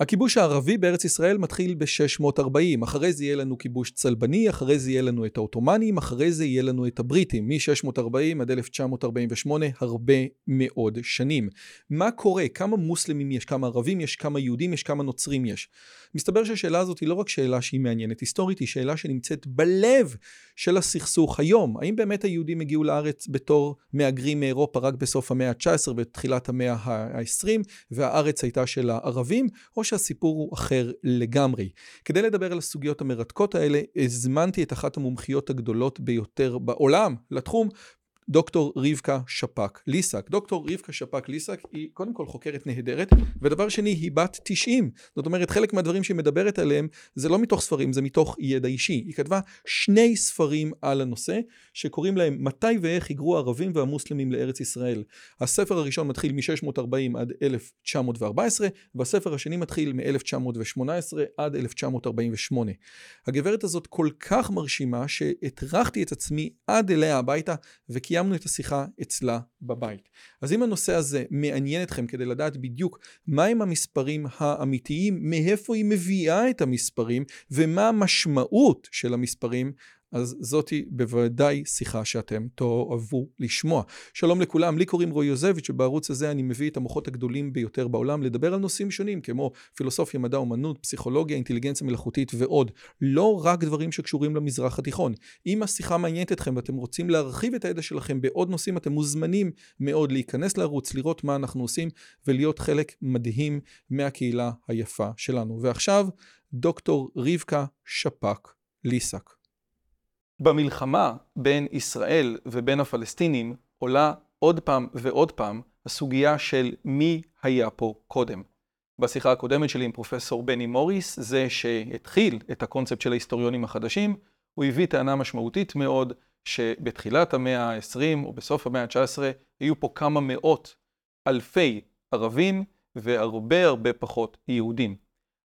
הכיבוש הערבי בארץ ישראל מתחיל ב-640, אחרי זה יהיה לנו כיבוש צלבני, אחרי זה יהיה לנו את העות'מאנים, אחרי זה יהיה לנו את הבריטים, מ-640 עד 1948, הרבה מאוד שנים. מה קורה? כמה מוסלמים יש? כמה ערבים יש? כמה יהודים יש? כמה נוצרים יש? מסתבר שהשאלה הזאת היא לא רק שאלה שהיא מעניינת היסטורית, היא שאלה שנמצאת בלב של הסכסוך היום. האם באמת היהודים הגיעו לארץ בתור מהגרים מאירופה רק בסוף המאה ה-19 ותחילת המאה ה-20, והארץ הייתה של הערבים, או שהסיפור הוא אחר לגמרי. כדי לדבר על הסוגיות המרתקות האלה, הזמנתי את אחת המומחיות הגדולות ביותר בעולם לתחום, דוקטור רבקה שפק ליסק. דוקטור רבקה שפק ליסק היא קודם כל חוקרת נהדרת, ודבר שני היא בת 90. זאת אומרת, חלק מהדברים שהיא מדברת עליהם זה לא מתוך ספרים, זה מתוך ידע אישי. היא כתבה שני ספרים על הנושא, שקוראים להם מתי ואיך היגרו הערבים והמוסלמים לארץ ישראל. הספר הראשון מתחיל מ-640 עד 1914, והספר השני מתחיל מ-1918 עד 1948. הגברת הזאת כל כך מרשימה שהטרחתי את עצמי עד אליה הביתה וקיימתי קיימנו את השיחה אצלה בבית. אז אם הנושא הזה מעניין אתכם כדי לדעת בדיוק מהם המספרים האמיתיים, מאיפה היא מביאה את המספרים ומה המשמעות של המספרים, אז זאתי בוודאי שיחה שאתם תאהבו לשמוע. שלום לכולם, לי קוראים רועי יוזביץ' ובערוץ הזה אני מביא את המוחות הגדולים ביותר בעולם לדבר על נושאים שונים כמו פילוסופיה, מדע, אומנות, פסיכולוגיה, אינטליגנציה מלאכותית ועוד. לא רק דברים שקשורים למזרח התיכון. אם השיחה מעניינת אתכם ואתם רוצים להרחיב את הידע שלכם בעוד נושאים, אתם מוזמנים מאוד להיכנס לערוץ, לראות מה אנחנו עושים ולהיות חלק מדהים מהקהילה היפה שלנו. ועכשיו, דוקטור רבקה שפק ליסק. במלחמה בין ישראל ובין הפלסטינים עולה עוד פעם ועוד פעם הסוגיה של מי היה פה קודם. בשיחה הקודמת שלי עם פרופסור בני מוריס, זה שהתחיל את הקונספט של ההיסטוריונים החדשים, הוא הביא טענה משמעותית מאוד שבתחילת המאה ה-20 או בסוף המאה ה-19 היו פה כמה מאות אלפי ערבים והרבה הרבה פחות יהודים.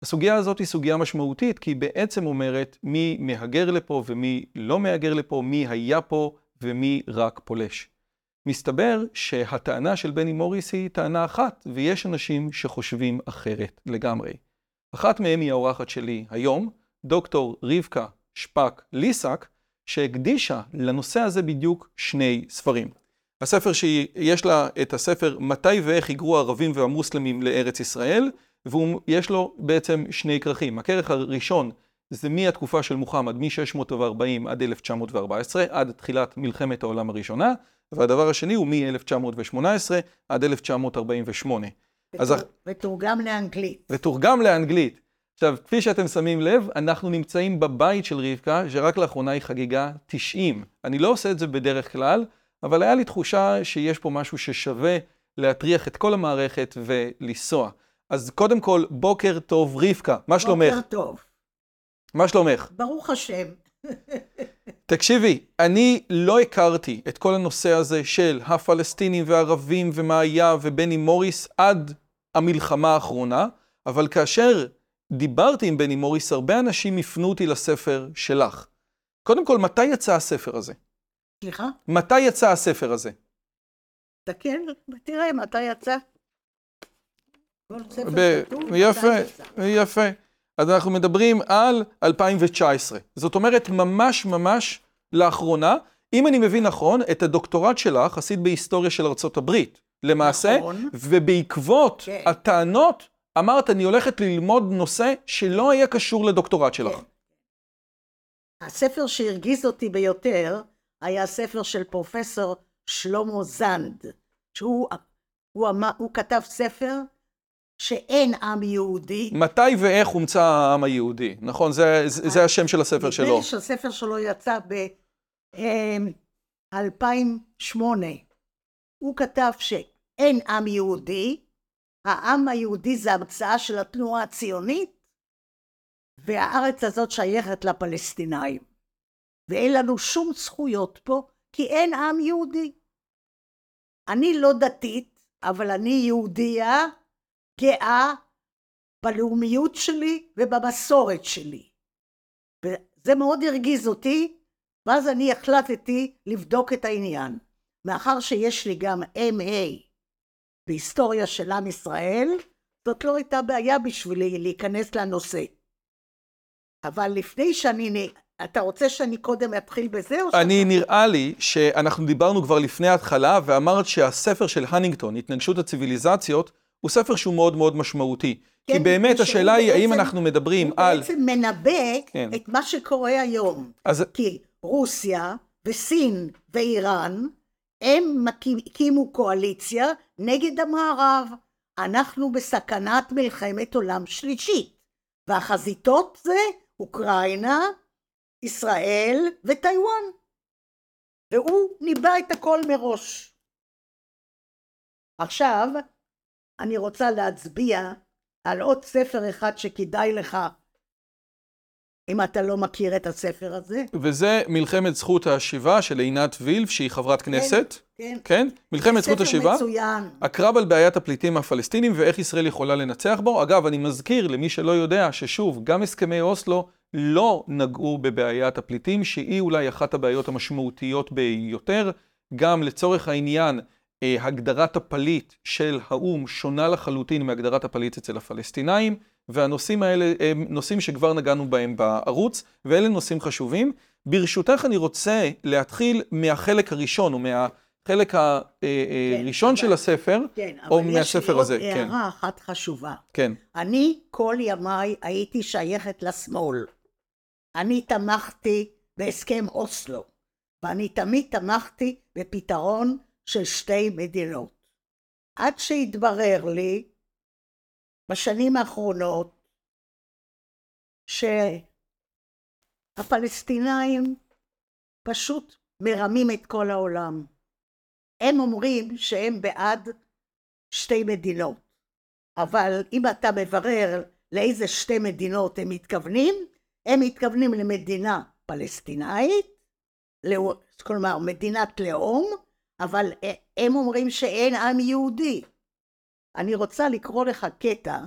הסוגיה הזאת היא סוגיה משמעותית, כי היא בעצם אומרת מי מהגר לפה ומי לא מהגר לפה, מי היה פה ומי רק פולש. מסתבר שהטענה של בני מוריס היא טענה אחת, ויש אנשים שחושבים אחרת לגמרי. אחת מהם היא האורחת שלי היום, דוקטור רבקה שפק ליסק, שהקדישה לנושא הזה בדיוק שני ספרים. הספר שיש לה את הספר מתי ואיך היגרו הערבים והמוסלמים לארץ ישראל, ויש לו בעצם שני כרכים. הכרך הראשון זה מהתקופה של מוחמד, מ-640 עד 1914, עד תחילת מלחמת העולם הראשונה, והדבר השני הוא מ-1918 עד 1948. ותור, אז... ותורגם לאנגלית. ותורגם לאנגלית. עכשיו, כפי שאתם שמים לב, אנחנו נמצאים בבית של רבקה, שרק לאחרונה היא חגיגה 90. אני לא עושה את זה בדרך כלל, אבל היה לי תחושה שיש פה משהו ששווה להטריח את כל המערכת ולנסוע. אז קודם כל, בוקר טוב, רבקה, מה שלומך? בוקר טוב. מה שלומך? ברוך השם. תקשיבי, אני לא הכרתי את כל הנושא הזה של הפלסטינים והערבים ומה היה ובני מוריס עד המלחמה האחרונה, אבל כאשר דיברתי עם בני מוריס, הרבה אנשים הפנו אותי לספר שלך. קודם כל, מתי יצא הספר הזה? סליחה? מתי יצא הספר הזה? תקן, תראה מתי יצא. יפה, יפה. אז אנחנו מדברים על 2019. זאת אומרת, ממש ממש לאחרונה, אם אני מבין נכון, את הדוקטורט שלך עשית בהיסטוריה של ארצות הברית. למעשה, נכון. ובעקבות כן. הטענות, אמרת, אני הולכת ללמוד נושא שלא היה קשור לדוקטורט שלך. כן. הספר שהרגיז אותי ביותר היה ספר של פרופסור שלמה זנד, שהוא הוא, הוא כתב ספר שאין עם יהודי. מתי ואיך הומצא העם היהודי, נכון? זה, זה, זה השם של הספר נדמה שלו. לי שהספר שלו יצא ב-2008. הוא כתב שאין עם יהודי, העם היהודי זה המצאה של התנועה הציונית, והארץ הזאת שייכת לפלסטינאים. ואין לנו שום זכויות פה, כי אין עם יהודי. אני לא דתית, אבל אני יהודייה גאה בלאומיות שלי ובמסורת שלי. וזה מאוד הרגיז אותי, ואז אני החלטתי לבדוק את העניין. מאחר שיש לי גם MA בהיסטוריה של עם ישראל, זאת לא הייתה בעיה בשבילי להיכנס לנושא. אבל לפני שאני... אתה רוצה שאני קודם אתחיל בזה או אני שאתה- נראה לי שאנחנו דיברנו כבר לפני ההתחלה ואמרת שהספר של הנינגטון, התנגשות הציוויליזציות, הוא ספר שהוא מאוד מאוד משמעותי. כי כן, באמת שהוא השאלה היא האם בעצם- אנחנו מדברים הוא על... בעצם מנבא כן. את מה שקורה היום. אז כי רוסיה וסין ואיראן הם הקימו קואליציה נגד המערב. אנחנו בסכנת מלחמת עולם שלישית. והחזיתות זה אוקראינה, ישראל וטיוואן. והוא ניבא את הכל מראש. עכשיו, אני רוצה להצביע על עוד ספר אחד שכדאי לך, אם אתה לא מכיר את הספר הזה. וזה מלחמת זכות השיבה של עינת וילף, שהיא חברת כנסת. כן. כן? מלחמת זכות ספר השיבה. מצוין. הקרב על בעיית הפליטים הפלסטינים ואיך ישראל יכולה לנצח בו. אגב, אני מזכיר למי שלא יודע ששוב, גם הסכמי אוסלו לא נגעו בבעיית הפליטים, שהיא אולי אחת הבעיות המשמעותיות ביותר. גם לצורך העניין, הגדרת הפליט של האו"ם שונה לחלוטין מהגדרת הפליט אצל הפלסטינאים, והנושאים האלה הם נושאים שכבר נגענו בהם בערוץ, ואלה נושאים חשובים. ברשותך אני רוצה להתחיל מהחלק הראשון, או מהחלק הראשון אבל- של הספר. כן, או אבל יש לי מהספר עוד הזה, כן. הערה אחת חשובה. כן, אני כל ימיי הייתי שייכת לשמאל. אני תמכתי בהסכם אוסלו, ואני תמיד תמכתי בפתרון של שתי מדינות. עד שהתברר לי בשנים האחרונות שהפלסטינאים פשוט מרמים את כל העולם. הם אומרים שהם בעד שתי מדינות. אבל אם אתה מברר לאיזה שתי מדינות הם מתכוונים, הם מתכוונים למדינה פלסטינאית, כלומר מדינת לאום, אבל הם אומרים שאין עם יהודי. אני רוצה לקרוא לך קטע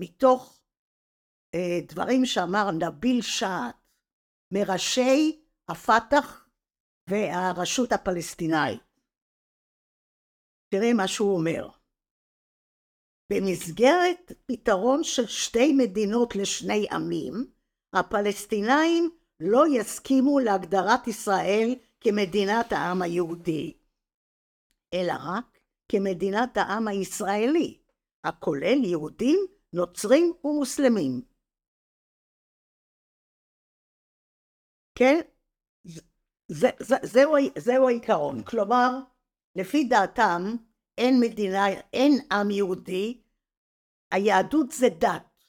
מתוך אה, דברים שאמר נביל שעט, מראשי הפת"ח והרשות הפלסטינאית. תראה מה שהוא אומר. במסגרת פתרון של שתי מדינות לשני עמים, הפלסטינאים לא יסכימו להגדרת ישראל כמדינת העם היהודי, אלא רק כמדינת העם הישראלי, הכולל יהודים, נוצרים ומוסלמים. כן? זה, זה, זהו, זהו העיקרון. כלומר, לפי דעתם, אין מדינה, אין עם יהודי, היהדות זה דת.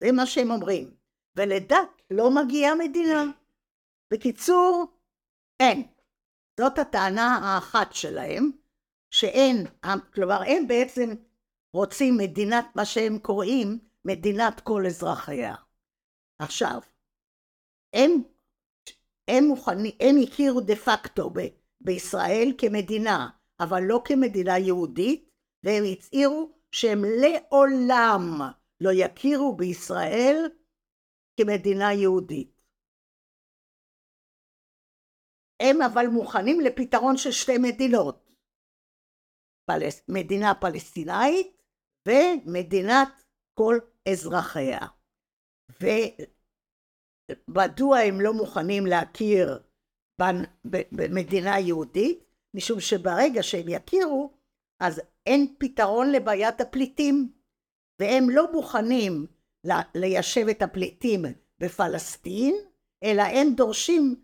זה מה שהם אומרים. ולדת לא מגיעה מדינה. בקיצור, אין. זאת הטענה האחת שלהם, שאין, כלומר הם בעצם רוצים מדינת, מה שהם קוראים, מדינת כל אזרחיה. עכשיו, הם, הם מוכנים, הם הכירו דה פקטו ב, בישראל כמדינה, אבל לא כמדינה יהודית, והם הצהירו שהם לעולם לא יכירו בישראל כמדינה יהודית. הם אבל מוכנים לפתרון של שתי מדינות, פלס, מדינה פלסטינאית ומדינת כל אזרחיה. ומדוע הם לא מוכנים להכיר במדינה יהודית? משום שברגע שהם יכירו, אז אין פתרון לבעיית הפליטים, והם לא מוכנים ליישב את הפליטים בפלסטין, אלא הם דורשים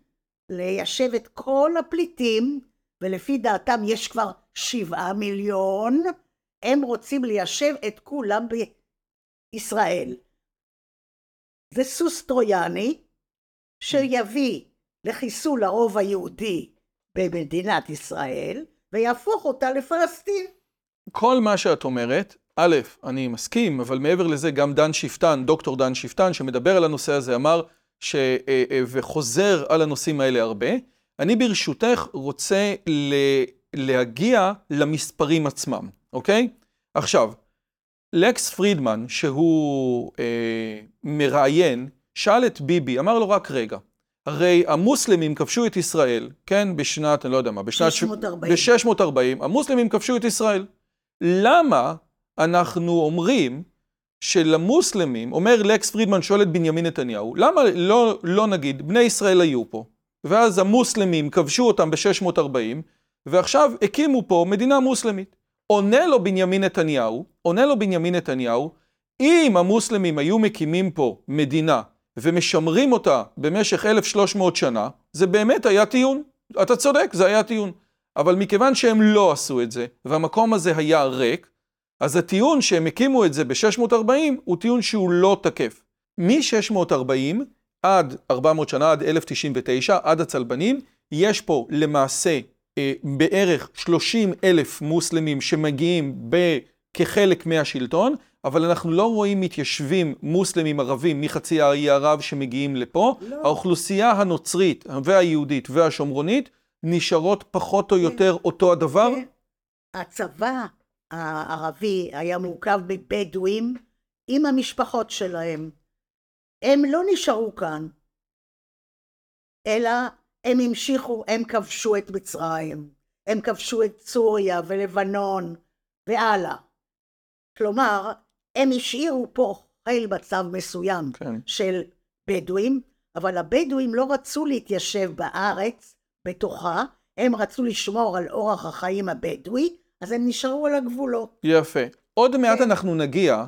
ליישב את כל הפליטים, ולפי דעתם יש כבר שבעה מיליון, הם רוצים ליישב את כולם בישראל. זה סוס טרויאני שיביא לחיסול הרוב היהודי במדינת ישראל ויהפוך אותה לפלסטין. כל מה שאת אומרת, א', אני מסכים, אבל מעבר לזה גם דן שפטן, דוקטור דן שפטן, שמדבר על הנושא הזה, אמר ש... אה, אה, וחוזר על הנושאים האלה הרבה. אני ברשותך רוצה ל... להגיע למספרים עצמם, אוקיי? עכשיו, לקס פרידמן, שהוא אה, מראיין, שאל את ביבי, אמר לו רק רגע, הרי המוסלמים כבשו את ישראל, כן, בשנת, אני לא יודע מה, בשנת... 640. ב-640, המוסלמים כבשו את ישראל. למה אנחנו אומרים שלמוסלמים, אומר לקס פרידמן, שואל את בנימין נתניהו, למה לא, לא נגיד, בני ישראל היו פה, ואז המוסלמים כבשו אותם ב-640, ועכשיו הקימו פה מדינה מוסלמית. עונה לו בנימין נתניהו, עונה לו בנימין נתניהו, אם המוסלמים היו מקימים פה מדינה ומשמרים אותה במשך 1,300 שנה, זה באמת היה טיעון. אתה צודק, זה היה טיעון. אבל מכיוון שהם לא עשו את זה, והמקום הזה היה ריק, אז הטיעון שהם הקימו את זה ב-640 הוא טיעון שהוא לא תקף. מ-640 עד 400 שנה, עד 1099, עד הצלבנים, יש פה למעשה אה, בערך 30 אלף מוסלמים שמגיעים ב- כחלק מהשלטון, אבל אנחנו לא רואים מתיישבים מוסלמים ערבים מחצי האי ערב שמגיעים לפה. לא. האוכלוסייה הנוצרית והיהודית והשומרונית נשארות פחות או יותר אותו הדבר. כן. הצבא הערבי היה מורכב מבדואים עם המשפחות שלהם. הם לא נשארו כאן, אלא הם המשיכו, הם כבשו את מצרים, הם כבשו את סוריה ולבנון והלאה. כלומר, הם השאירו פה חיל מצב מסוים כן. של בדואים, אבל הבדואים לא רצו להתיישב בארץ בתוכה, הם רצו לשמור על אורח החיים הבדואי, אז הם נשארו על הגבולות. יפה. עוד מעט כן. אנחנו נגיע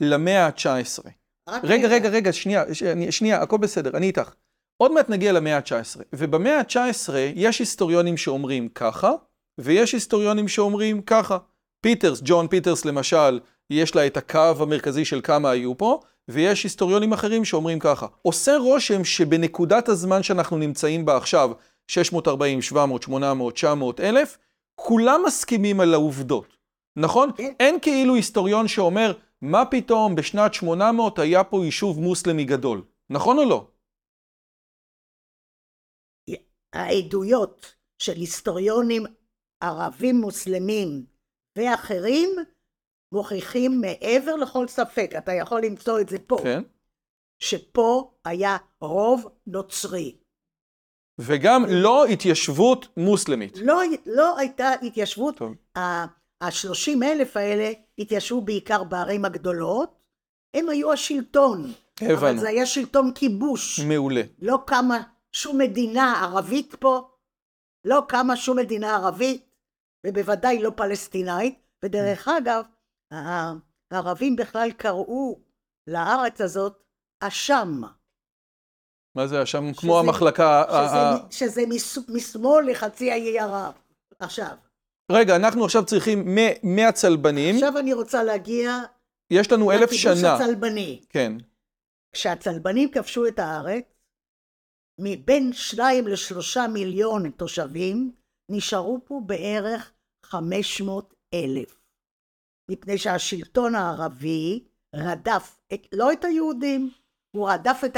למאה ה-19. רגע, רגע, רגע, שנייה, שנייה, הכל בסדר, אני איתך. עוד מעט נגיע למאה ה-19, ובמאה ה-19 יש היסטוריונים שאומרים ככה, ויש היסטוריונים שאומרים ככה. פיטרס, ג'ואן פיטרס למשל, יש לה את הקו המרכזי של כמה היו פה, ויש היסטוריונים אחרים שאומרים ככה. עושה רושם שבנקודת הזמן שאנחנו נמצאים בה עכשיו, 640, 700, 800, 900 אלף, כולם מסכימים על העובדות, נכון? כן. אין כאילו היסטוריון שאומר, מה פתאום בשנת 800 היה פה יישוב מוסלמי גדול, נכון או לא? העדויות של היסטוריונים ערבים מוסלמים ואחרים מוכיחים מעבר לכל ספק, אתה יכול למצוא את זה פה, כן. שפה היה רוב נוצרי. וגם לא התיישבות מוסלמית. לא, לא הייתה התיישבות, טוב. ה-30 אלף האלה התיישבו בעיקר בערים הגדולות, הם היו השלטון, אבל הבנו. זה היה שלטון כיבוש. מעולה. לא קמה שום מדינה ערבית פה, לא קמה שום מדינה ערבית, ובוודאי לא פלסטינאית, ודרך אגב, ה- הערבים בכלל קראו לארץ הזאת אשם, מה זה שם? שזה- כמו המחלקה... שזה, שזה מס, משמאל לחצי האי ערב. עכשיו, רגע, אנחנו עכשיו צריכים מ- מהצלבנים, עכשיו אני רוצה להגיע יש לנו אלף לכיבוש שנה. הצלבני. כן. כשהצלבנים כבשו את הארץ, מבין שניים לשלושה מיליון תושבים, נשארו פה בערך 500 אלף. מפני שהשלטון הערבי רדף את, לא את היהודים, הוא רדף את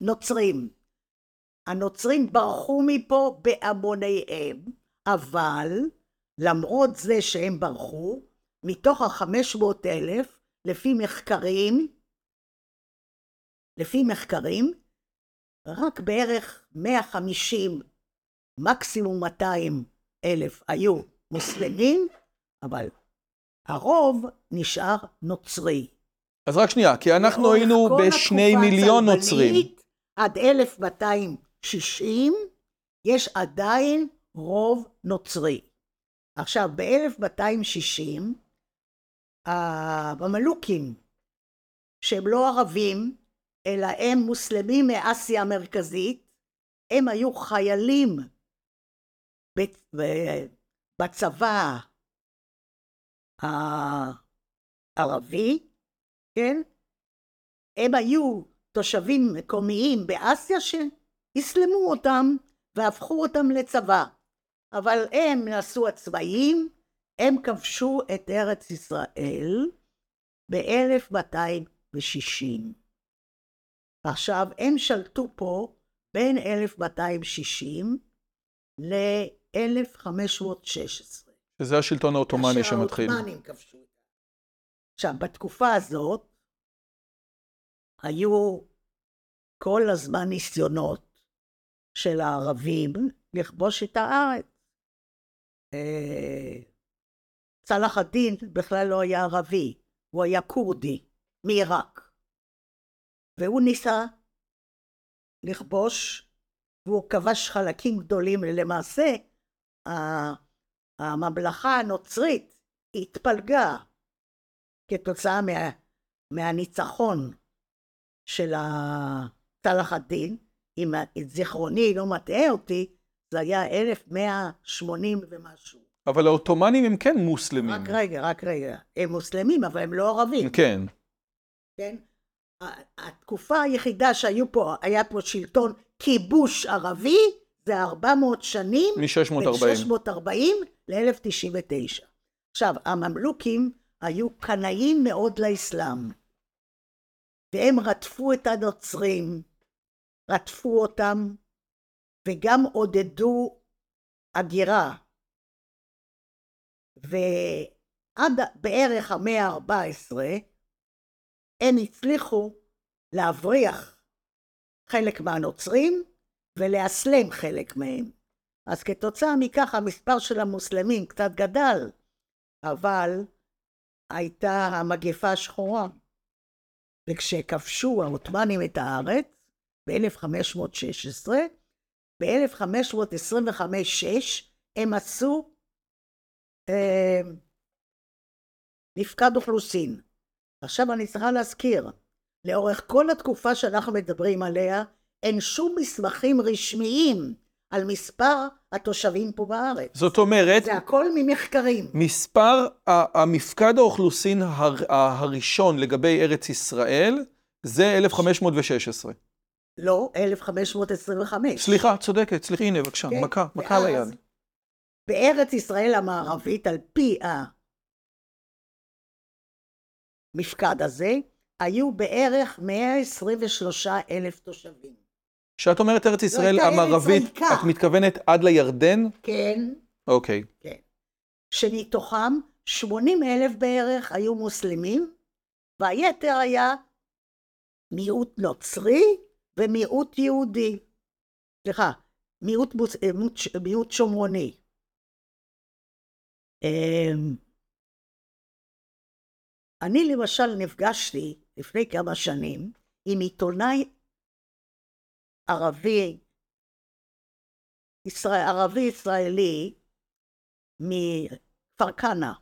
הנוצרים. הנוצרים ברחו מפה בהמוניהם, אבל למרות זה שהם ברחו, מתוך ה-500 אלף, לפי מחקרים, לפי מחקרים, רק בערך 150, מקסימום 200 אלף היו מוסלמים, אבל הרוב נשאר נוצרי. אז רק שנייה, כי אנחנו היינו בשני מיליון נוצרים. עד 1260 יש עדיין רוב נוצרי. עכשיו, ב-1260, הממלוכים, שהם לא ערבים, אלא הם מוסלמים מאסיה המרכזית, הם היו חיילים בצבא הערבי, כן? הם היו תושבים מקומיים באסיה שהסלמו אותם והפכו אותם לצבא. אבל הם נעשו עצמאים, הם כבשו את ארץ ישראל ב-1260. עכשיו, הם שלטו פה בין 1260 ל-1516. שזה השלטון העות'מאני שמתחיל. שהעות'מאנים כבשו. עכשיו, בתקופה הזאת היו כל הזמן ניסיונות של הערבים לכבוש את הארץ. אה, צלאח א-דין בכלל לא היה ערבי, הוא היה כורדי, מעיראק. והוא ניסה לכבוש, והוא כבש חלקים גדולים, למעשה הממלכה הנוצרית התפלגה כתוצאה מה, מהניצחון של צלאח א-דין, אם זיכרוני לא מטעה אותי, זה היה 1180 ומשהו. אבל העות'מאנים הם כן מוסלמים. רק רגע, רק רגע. הם מוסלמים, אבל הם לא ערבים. כן. כן? התקופה היחידה שהיו פה, היה פה שלטון כיבוש ערבי, זה 400 שנים. מ-640. מ-640 ל-1099. עכשיו, הממלוכים היו קנאים מאוד לאסלאם, והם רדפו את הנוצרים, רדפו אותם, וגם עודדו הגירה. ועד בערך המאה ה-14 הם הצליחו להבריח חלק מהנוצרים ולאסלם חלק מהם. אז כתוצאה מכך המספר של המוסלמים קצת גדל, אבל הייתה המגפה השחורה. וכשכבשו העות'מאנים את הארץ ב-1516, ב-1525-6 הם עשו אה, מפקד אוכלוסין. עכשיו אני צריכה להזכיר, לאורך כל התקופה שאנחנו מדברים עליה, אין שום מסמכים רשמיים על מספר התושבים פה בארץ. זאת אומרת... זה הכל ממחקרים. מספר, המפקד האוכלוסין הר, הראשון לגבי ארץ ישראל זה 1516. לא, 1525. סליחה, צודקת, סליחה, הנה בבקשה, כן? מכה, מכה על היד. בארץ ישראל המערבית, על פי המפקד הזה, היו בערך 123 אלף תושבים. כשאת אומרת ארץ ישראל המערבית, את מתכוונת עד לירדן? כן. אוקיי. כן. שמתוכם 80 אלף בערך היו מוסלמים, והיתר היה מיעוט נוצרי ומיעוט יהודי. סליחה, מיעוט, אה, מיעוט, מיעוט שומרוני. אמ, אני למשל נפגשתי לפני כמה שנים עם עיתונאי ערבי, ישראל, ערבי ישראלי מכפר כנא,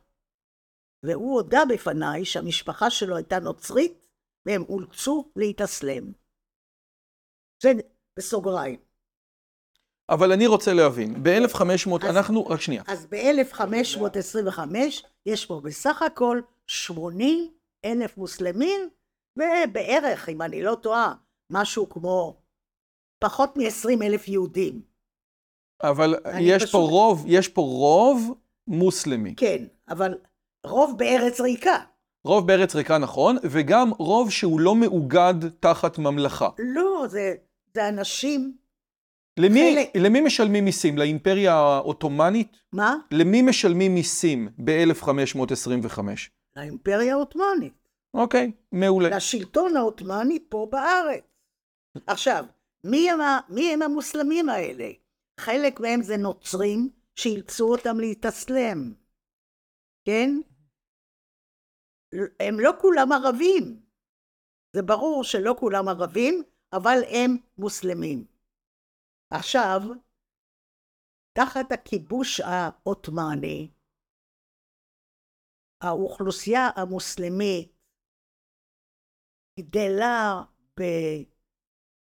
והוא הודה בפניי שהמשפחה שלו הייתה נוצרית והם אולצו להתאסלם. זה בסוגריים. אבל אני רוצה להבין, ב-1500, אנחנו, רק שנייה. אז ב-1525 יש פה בסך הכל 80 אלף מוסלמים, ובערך, אם אני לא טועה, משהו כמו פחות מ-20 אלף יהודים. אבל יש פשוט... פה רוב, יש פה רוב מוסלמי. כן, אבל רוב בארץ ריקה. רוב בארץ ריקה נכון, וגם רוב שהוא לא מאוגד תחת ממלכה. לא, זה, זה אנשים... למי, חלק... למי משלמים מיסים? לאימפריה העות'מאנית? מה? למי משלמים מיסים ב-1525? לאימפריה העות'מאנית. אוקיי, מעולה. לשלטון העות'מאני פה בארץ. עכשיו, מי הם, מי הם המוסלמים האלה? חלק מהם זה נוצרים שאילצו אותם להתאסלם, כן? הם לא כולם ערבים. זה ברור שלא כולם ערבים, אבל הם מוסלמים. עכשיו, תחת הכיבוש העות'מאני, האוכלוסייה המוסלמית גדלה ב...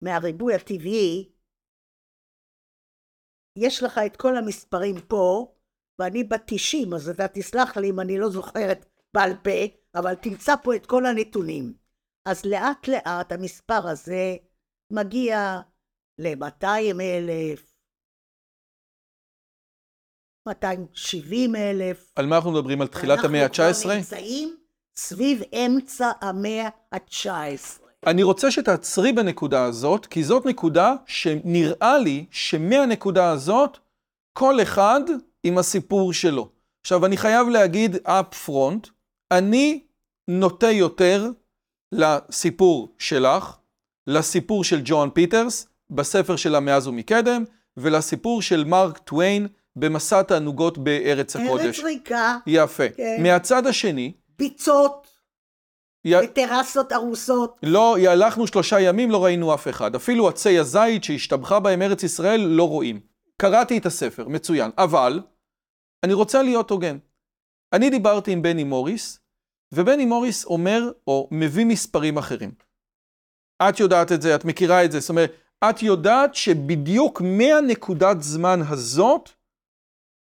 מהריבוי הטבעי, יש לך את כל המספרים פה, ואני בת 90, אז אתה תסלח לי אם אני לא זוכרת בעל פה, אבל תמצא פה את כל הנתונים. אז לאט לאט המספר הזה מגיע ל-200 אלף, 270 אלף. על מה אנחנו מדברים? על תחילת המאה ה-19? אנחנו כבר נמצאים סביב אמצע המאה ה-19. אני רוצה שתעצרי בנקודה הזאת, כי זאת נקודה שנראה לי שמהנקודה הזאת, כל אחד עם הסיפור שלו. עכשיו, אני חייב להגיד up front, אני נוטה יותר לסיפור שלך, לסיפור של ג'ון פיטרס, בספר שלה מאז ומקדם, ולסיפור של מרק טוויין במסע תענוגות בארץ הקודש. ארץ ריקה. יפה. כן. מהצד השני, ביצות י... וטרסות הרוסות. לא, הלכנו שלושה ימים, לא ראינו אף אחד. אפילו עצי הזית שהשתבחה בהם ארץ ישראל, לא רואים. קראתי את הספר, מצוין. אבל, אני רוצה להיות הוגן. אני דיברתי עם בני מוריס, ובני מוריס אומר, או מביא מספרים אחרים. את יודעת את זה, את מכירה את זה, זאת אומרת, את יודעת שבדיוק מהנקודת זמן הזאת,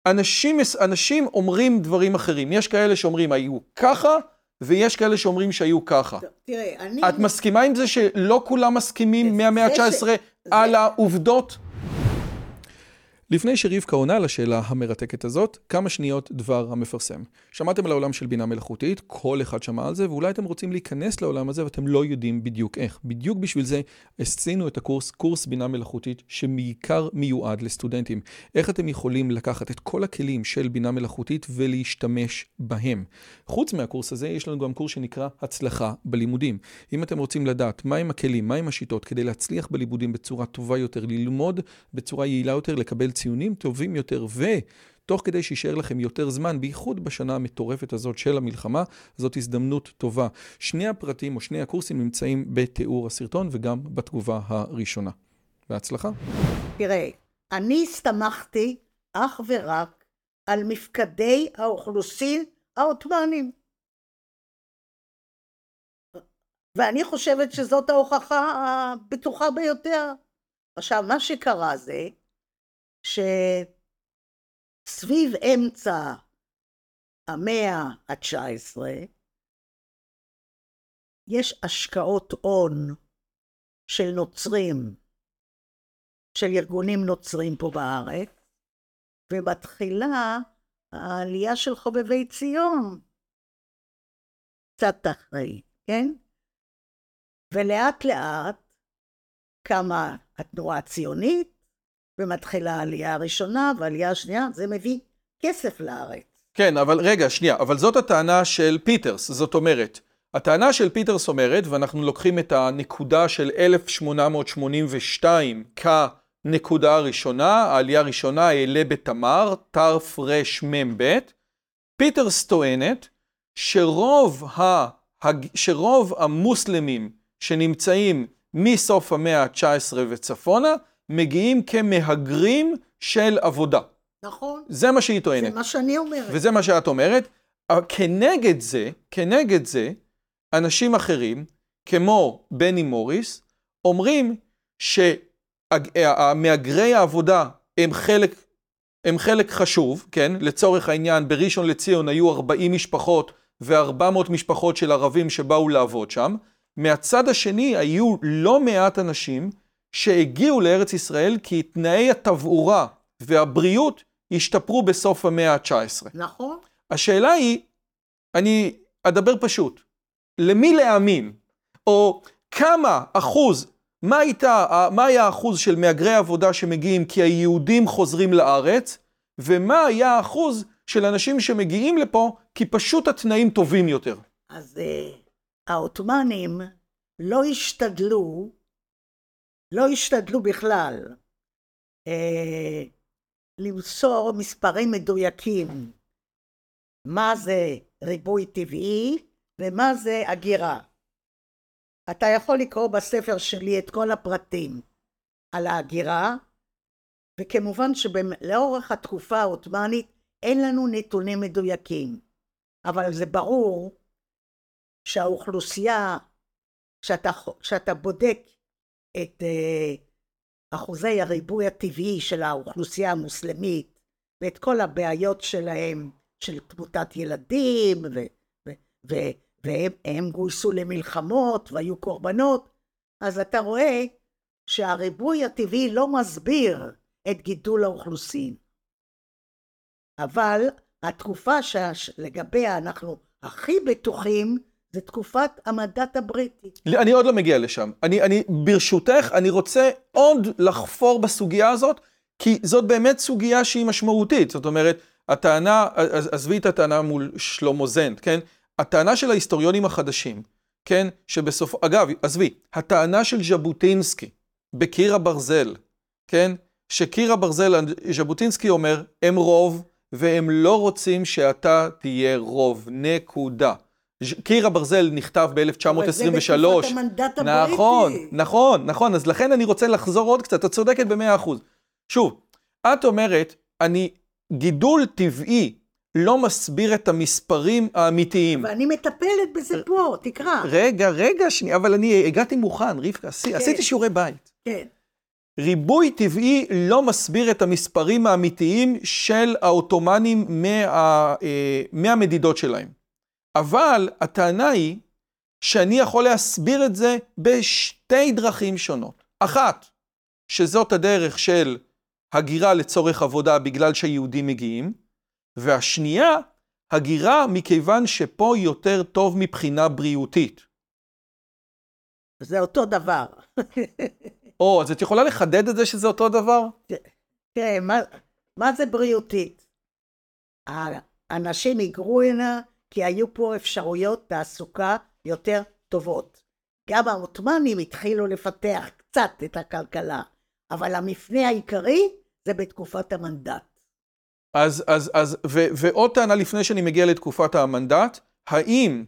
אנשים, אנשים אומרים דברים אחרים. יש כאלה שאומרים היו ככה, ויש כאלה שאומרים שהיו ככה. טוב, תראה, אני... את מסכימה עם זה שלא כולם מסכימים מהמאה זה ה-19 ש- על זה- העובדות? לפני שרבקה עונה לשאלה המרתקת הזאת, כמה שניות דבר המפרסם. שמעתם על העולם של בינה מלאכותית, כל אחד שמע על זה, ואולי אתם רוצים להיכנס לעולם הזה ואתם לא יודעים בדיוק איך. בדיוק בשביל זה עשינו את הקורס, קורס בינה מלאכותית, שבעיקר מיועד לסטודנטים. איך אתם יכולים לקחת את כל הכלים של בינה מלאכותית ולהשתמש בהם. חוץ מהקורס הזה, יש לנו גם קורס שנקרא הצלחה בלימודים. אם אתם רוצים לדעת מהם הכלים, מהם השיטות כדי להצליח בלימודים בצורה טובה יותר, ללמוד בצורה יעילה יותר, לקבל ציונים טובים יותר, ותוך כדי שישאר לכם יותר זמן, בייחוד בשנה המטורפת הזאת של המלחמה, זאת הזדמנות טובה. שני הפרטים או שני הקורסים נמצאים בתיאור הסרטון וגם בתגובה הראשונה. בהצלחה. תראה, אני הסתמכתי אך ורק על מפקדי האוכלוסין העות'מאנים. ואני חושבת שזאת ההוכחה הבטוחה ביותר. עכשיו, מה שקרה זה שסביב אמצע המאה ה-19 יש השקעות הון של נוצרים של ארגונים נוצרים פה בארץ, ומתחילה העלייה של חובבי ציון, קצת אחרי, כן? ולאט לאט קמה התנועה הציונית, ומתחילה העלייה הראשונה, והעלייה השנייה, זה מביא כסף לארץ. כן, אבל רגע, שנייה, אבל זאת הטענה של פיטרס, זאת אומרת, הטענה של פיטרס אומרת, ואנחנו לוקחים את הנקודה של 1882 כנקודה הראשונה, העלייה הראשונה, אעלה בתמר, תרמ"ב, פיטרס טוענת שרוב, ה, שרוב המוסלמים שנמצאים מסוף המאה ה-19 וצפונה, מגיעים כמהגרים של עבודה. נכון? זה מה שהיא זה טוענת. מה שאני אומרת. וזה מה שאת אומרת. אבל כנגד זה, כנגד זה, אנשים אחרים, כמו בני מוריס, אומרים שהמהגרי העבודה הם חלק, הם חלק חשוב, כן? לצורך העניין, בראשון לציון היו 40 משפחות ו-400 משפחות של ערבים שבאו לעבוד שם. מהצד השני היו לא מעט אנשים שהגיעו לארץ ישראל כי תנאי התבעורה והבריאות השתפרו בסוף המאה ה-19. נכון? השאלה היא, אני אדבר פשוט, למי להאמין? או כמה אחוז, מה, הייתה, מה היה האחוז של מהגרי עבודה שמגיעים כי היהודים חוזרים לארץ, ומה היה האחוז של אנשים שמגיעים לפה כי פשוט התנאים טובים יותר? אז uh, העות'מאנים לא השתדלו, לא השתדלו בכלל uh, למסור מספרים מדויקים מה זה ריבוי טבעי ומה זה הגירה. אתה יכול לקרוא בספר שלי את כל הפרטים על ההגירה, וכמובן שלאורך התקופה העות'מאנית אין לנו נתונים מדויקים, אבל זה ברור שהאוכלוסייה, כשאתה, כשאתה בודק את uh, אחוזי הריבוי הטבעי של האוכלוסייה המוסלמית ואת כל הבעיות שלהם, של תמותת ילדים, ו, ו, ו, והם גויסו למלחמות והיו קורבנות, אז אתה רואה שהריבוי הטבעי לא מסביר את גידול האוכלוסין. אבל התקופה שלגביה אנחנו הכי בטוחים זה תקופת המנדט הבריטי. אני עוד לא מגיע לשם. אני, אני, ברשותך, אני רוצה עוד לחפור בסוגיה הזאת, כי זאת באמת סוגיה שהיא משמעותית. זאת אומרת, הטענה, עזבי את הטענה מול שלמה זנט, כן? הטענה של ההיסטוריונים החדשים, כן? שבסוף, אגב, עזבי, הטענה של ז'בוטינסקי בקיר הברזל, כן? שקיר הברזל, ז'בוטינסקי אומר, הם רוב, והם לא רוצים שאתה תהיה רוב, נקודה. קיר הברזל נכתב ב-1923. אבל זה בתקופת המנדט הבריטי. נכון, נכון, נכון, אז לכן אני רוצה לחזור עוד קצת, את צודקת במאה אחוז. שוב, את אומרת, אני, גידול טבעי לא מסביר את המספרים האמיתיים. ואני מטפלת בזה פה, תקרא. רגע, רגע, שנייה, אבל אני הגעתי מוכן, רבקה, כן. עשיתי שיעורי בית. כן. ריבוי טבעי לא מסביר את המספרים האמיתיים של העות'מאנים מה, אה, מהמדידות שלהם. אבל הטענה היא שאני יכול להסביר את זה בשתי דרכים שונות. אחת, שזאת הדרך של הגירה לצורך עבודה בגלל שהיהודים מגיעים, והשנייה, הגירה מכיוון שפה יותר טוב מבחינה בריאותית. זה אותו דבר. או, אז את יכולה לחדד את זה שזה אותו דבר? תראה, מה, מה זה בריאותית? האנשים היגרו הנה כי היו פה אפשרויות תעסוקה יותר טובות. גם העות'מאנים התחילו לפתח קצת את הכלכלה, אבל המפנה העיקרי זה בתקופת המנדט. אז, אז, אז, ו, ועוד טענה לפני שאני מגיע לתקופת המנדט, האם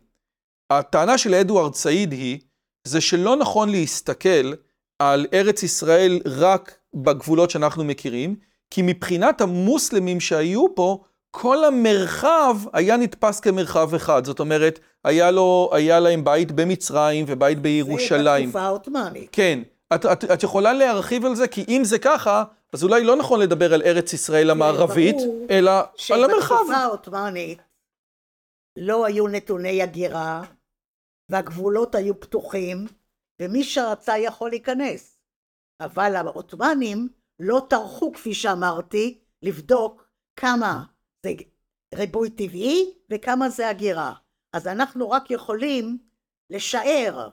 הטענה של אדוארד סעיד היא, זה שלא נכון להסתכל על ארץ ישראל רק בגבולות שאנחנו מכירים, כי מבחינת המוסלמים שהיו פה, כל המרחב היה נתפס כמרחב אחד. זאת אומרת, היה, לו, היה להם בית במצרים ובית בירושלים. זה בתקופה העות'מאנית. כן. את, את, את יכולה להרחיב על זה? כי אם זה ככה, אז אולי לא נכון לדבר על ארץ ישראל המערבית, אלא על המרחב. שבתקופה העות'מאנית לא היו נתוני הגירה, והגבולות היו פתוחים, ומי שרצה יכול להיכנס. אבל העות'מאנים לא טרחו, כפי שאמרתי, לבדוק כמה זה ריבוי טבעי וכמה זה הגירה. אז אנחנו רק יכולים לשער,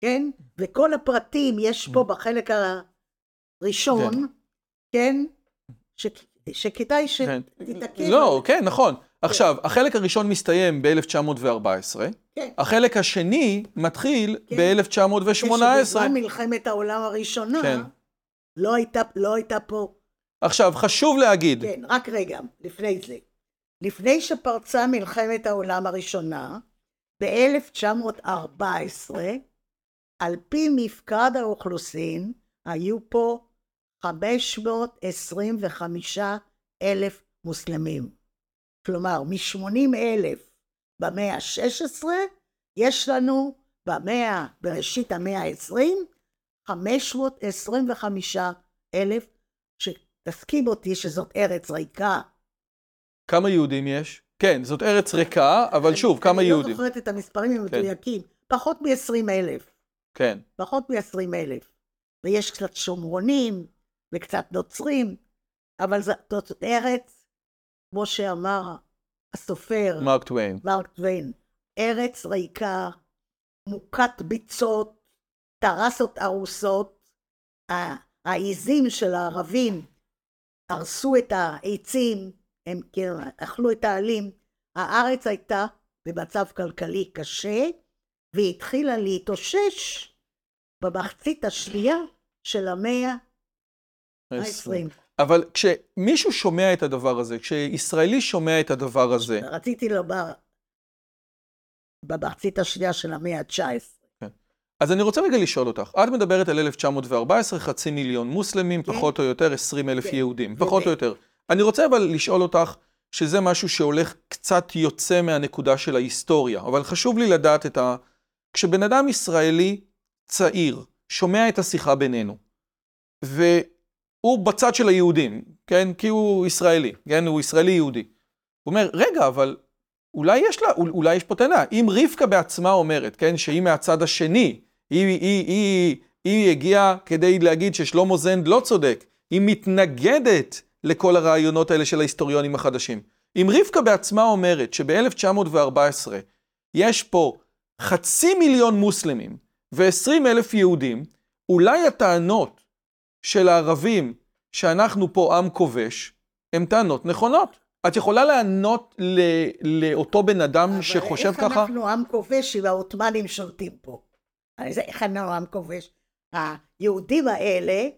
כן? וכל הפרטים יש פה בחלק הראשון, כן? כן? ש... שכדאי כן. שתתעכב. לא, כן, נכון. עכשיו, החלק הראשון מסתיים ב-1914, כן. החלק השני מתחיל כן. ב-1918. כשבזמן מלחמת העולם הראשונה, כן. לא, הייתה, לא הייתה פה... עכשיו, חשוב להגיד... כן, רק רגע, לפני זה. לפני שפרצה מלחמת העולם הראשונה, ב-1914, על פי מפקד האוכלוסין, היו פה 525 אלף מוסלמים. כלומר, מ-80 אלף במאה ה-16, יש לנו במאה, בראשית המאה ה-20, 525 אלף, שתסכים אותי שזאת ארץ ריקה. כמה יהודים יש? כן, זאת ארץ ריקה, אבל שוב, כמה יהודים? אני לא זוכרת את המספרים המדויקים. כן. פחות מ-20 אלף. כן. פחות מ-20 אלף. ויש קצת שומרונים, וקצת נוצרים, אבל זאת ארץ כמו שאמר הסופר מרק טוויין. מרק טוויין, ארץ ריקה, מוכת ביצות, טרסות הרוסות, העיזים של הערבים הרסו את העצים, הם כאילו אכלו את העלים. הארץ הייתה במצב כלכלי קשה, והיא התחילה להתאושש במחצית השנייה של המאה העשרים. אבל כשמישהו שומע את הדבר הזה, כשישראלי שומע את הדבר הזה... רציתי לומר, במחצית השנייה של המאה ה-19. אז אני רוצה רגע לשאול אותך, את מדברת על 1914, חצי מיליון מוסלמים, כן. פחות או יותר 20 אלף כן. יהודים, פחות או יותר. אני רוצה אבל לשאול אותך, שזה משהו שהולך קצת יוצא מהנקודה של ההיסטוריה, אבל חשוב לי לדעת את ה... כשבן אדם ישראלי צעיר שומע את השיחה בינינו, ו... הוא בצד של היהודים, כן? כי הוא ישראלי, כן? הוא ישראלי יהודי. הוא אומר, רגע, אבל אולי יש לה, אולי יש פה טענה. אם רבקה בעצמה אומרת, כן, שהיא מהצד השני, היא, היא, היא, היא, היא הגיעה כדי להגיד ששלמה זנד לא צודק, היא מתנגדת לכל הרעיונות האלה של ההיסטוריונים החדשים. אם רבקה בעצמה אומרת שב-1914 יש פה חצי מיליון מוסלמים ו-20 אלף יהודים, אולי הטענות של הערבים שאנחנו פה עם כובש, הן טענות נכונות. את יכולה לענות לאותו בן אדם שחושב ככה? אבל איך אנחנו עם כובש אם העות'מאנים שולטים פה? איך אנחנו עם כובש? היהודים האלה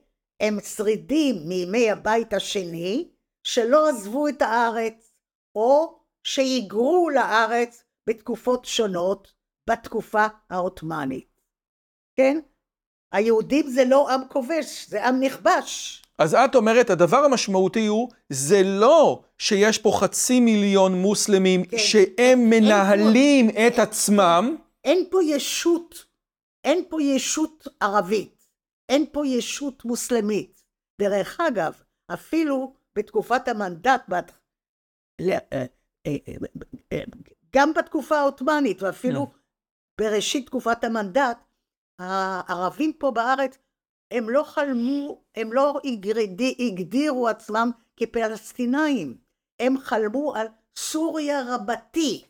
הם שרידים מימי הבית השני שלא עזבו את הארץ או שהיגרו לארץ בתקופות שונות בתקופה העות'מאנית. כן? היהודים זה לא עם כובש, זה עם נכבש. אז את אומרת, הדבר המשמעותי הוא, זה לא שיש פה חצי מיליון מוסלמים כן. שהם מנהלים פה, את אין, עצמם. אין פה ישות, אין פה ישות ערבית, אין פה ישות מוסלמית. דרך אגב, אפילו בתקופת המנדט, בת... אה, אה, אה, גם בתקופה העות'מאנית, ואפילו no. בראשית תקופת המנדט, הערבים פה בארץ הם לא חלמו, הם לא הגדירו עצמם כפלסטינאים, הם חלמו על סוריה רבתי.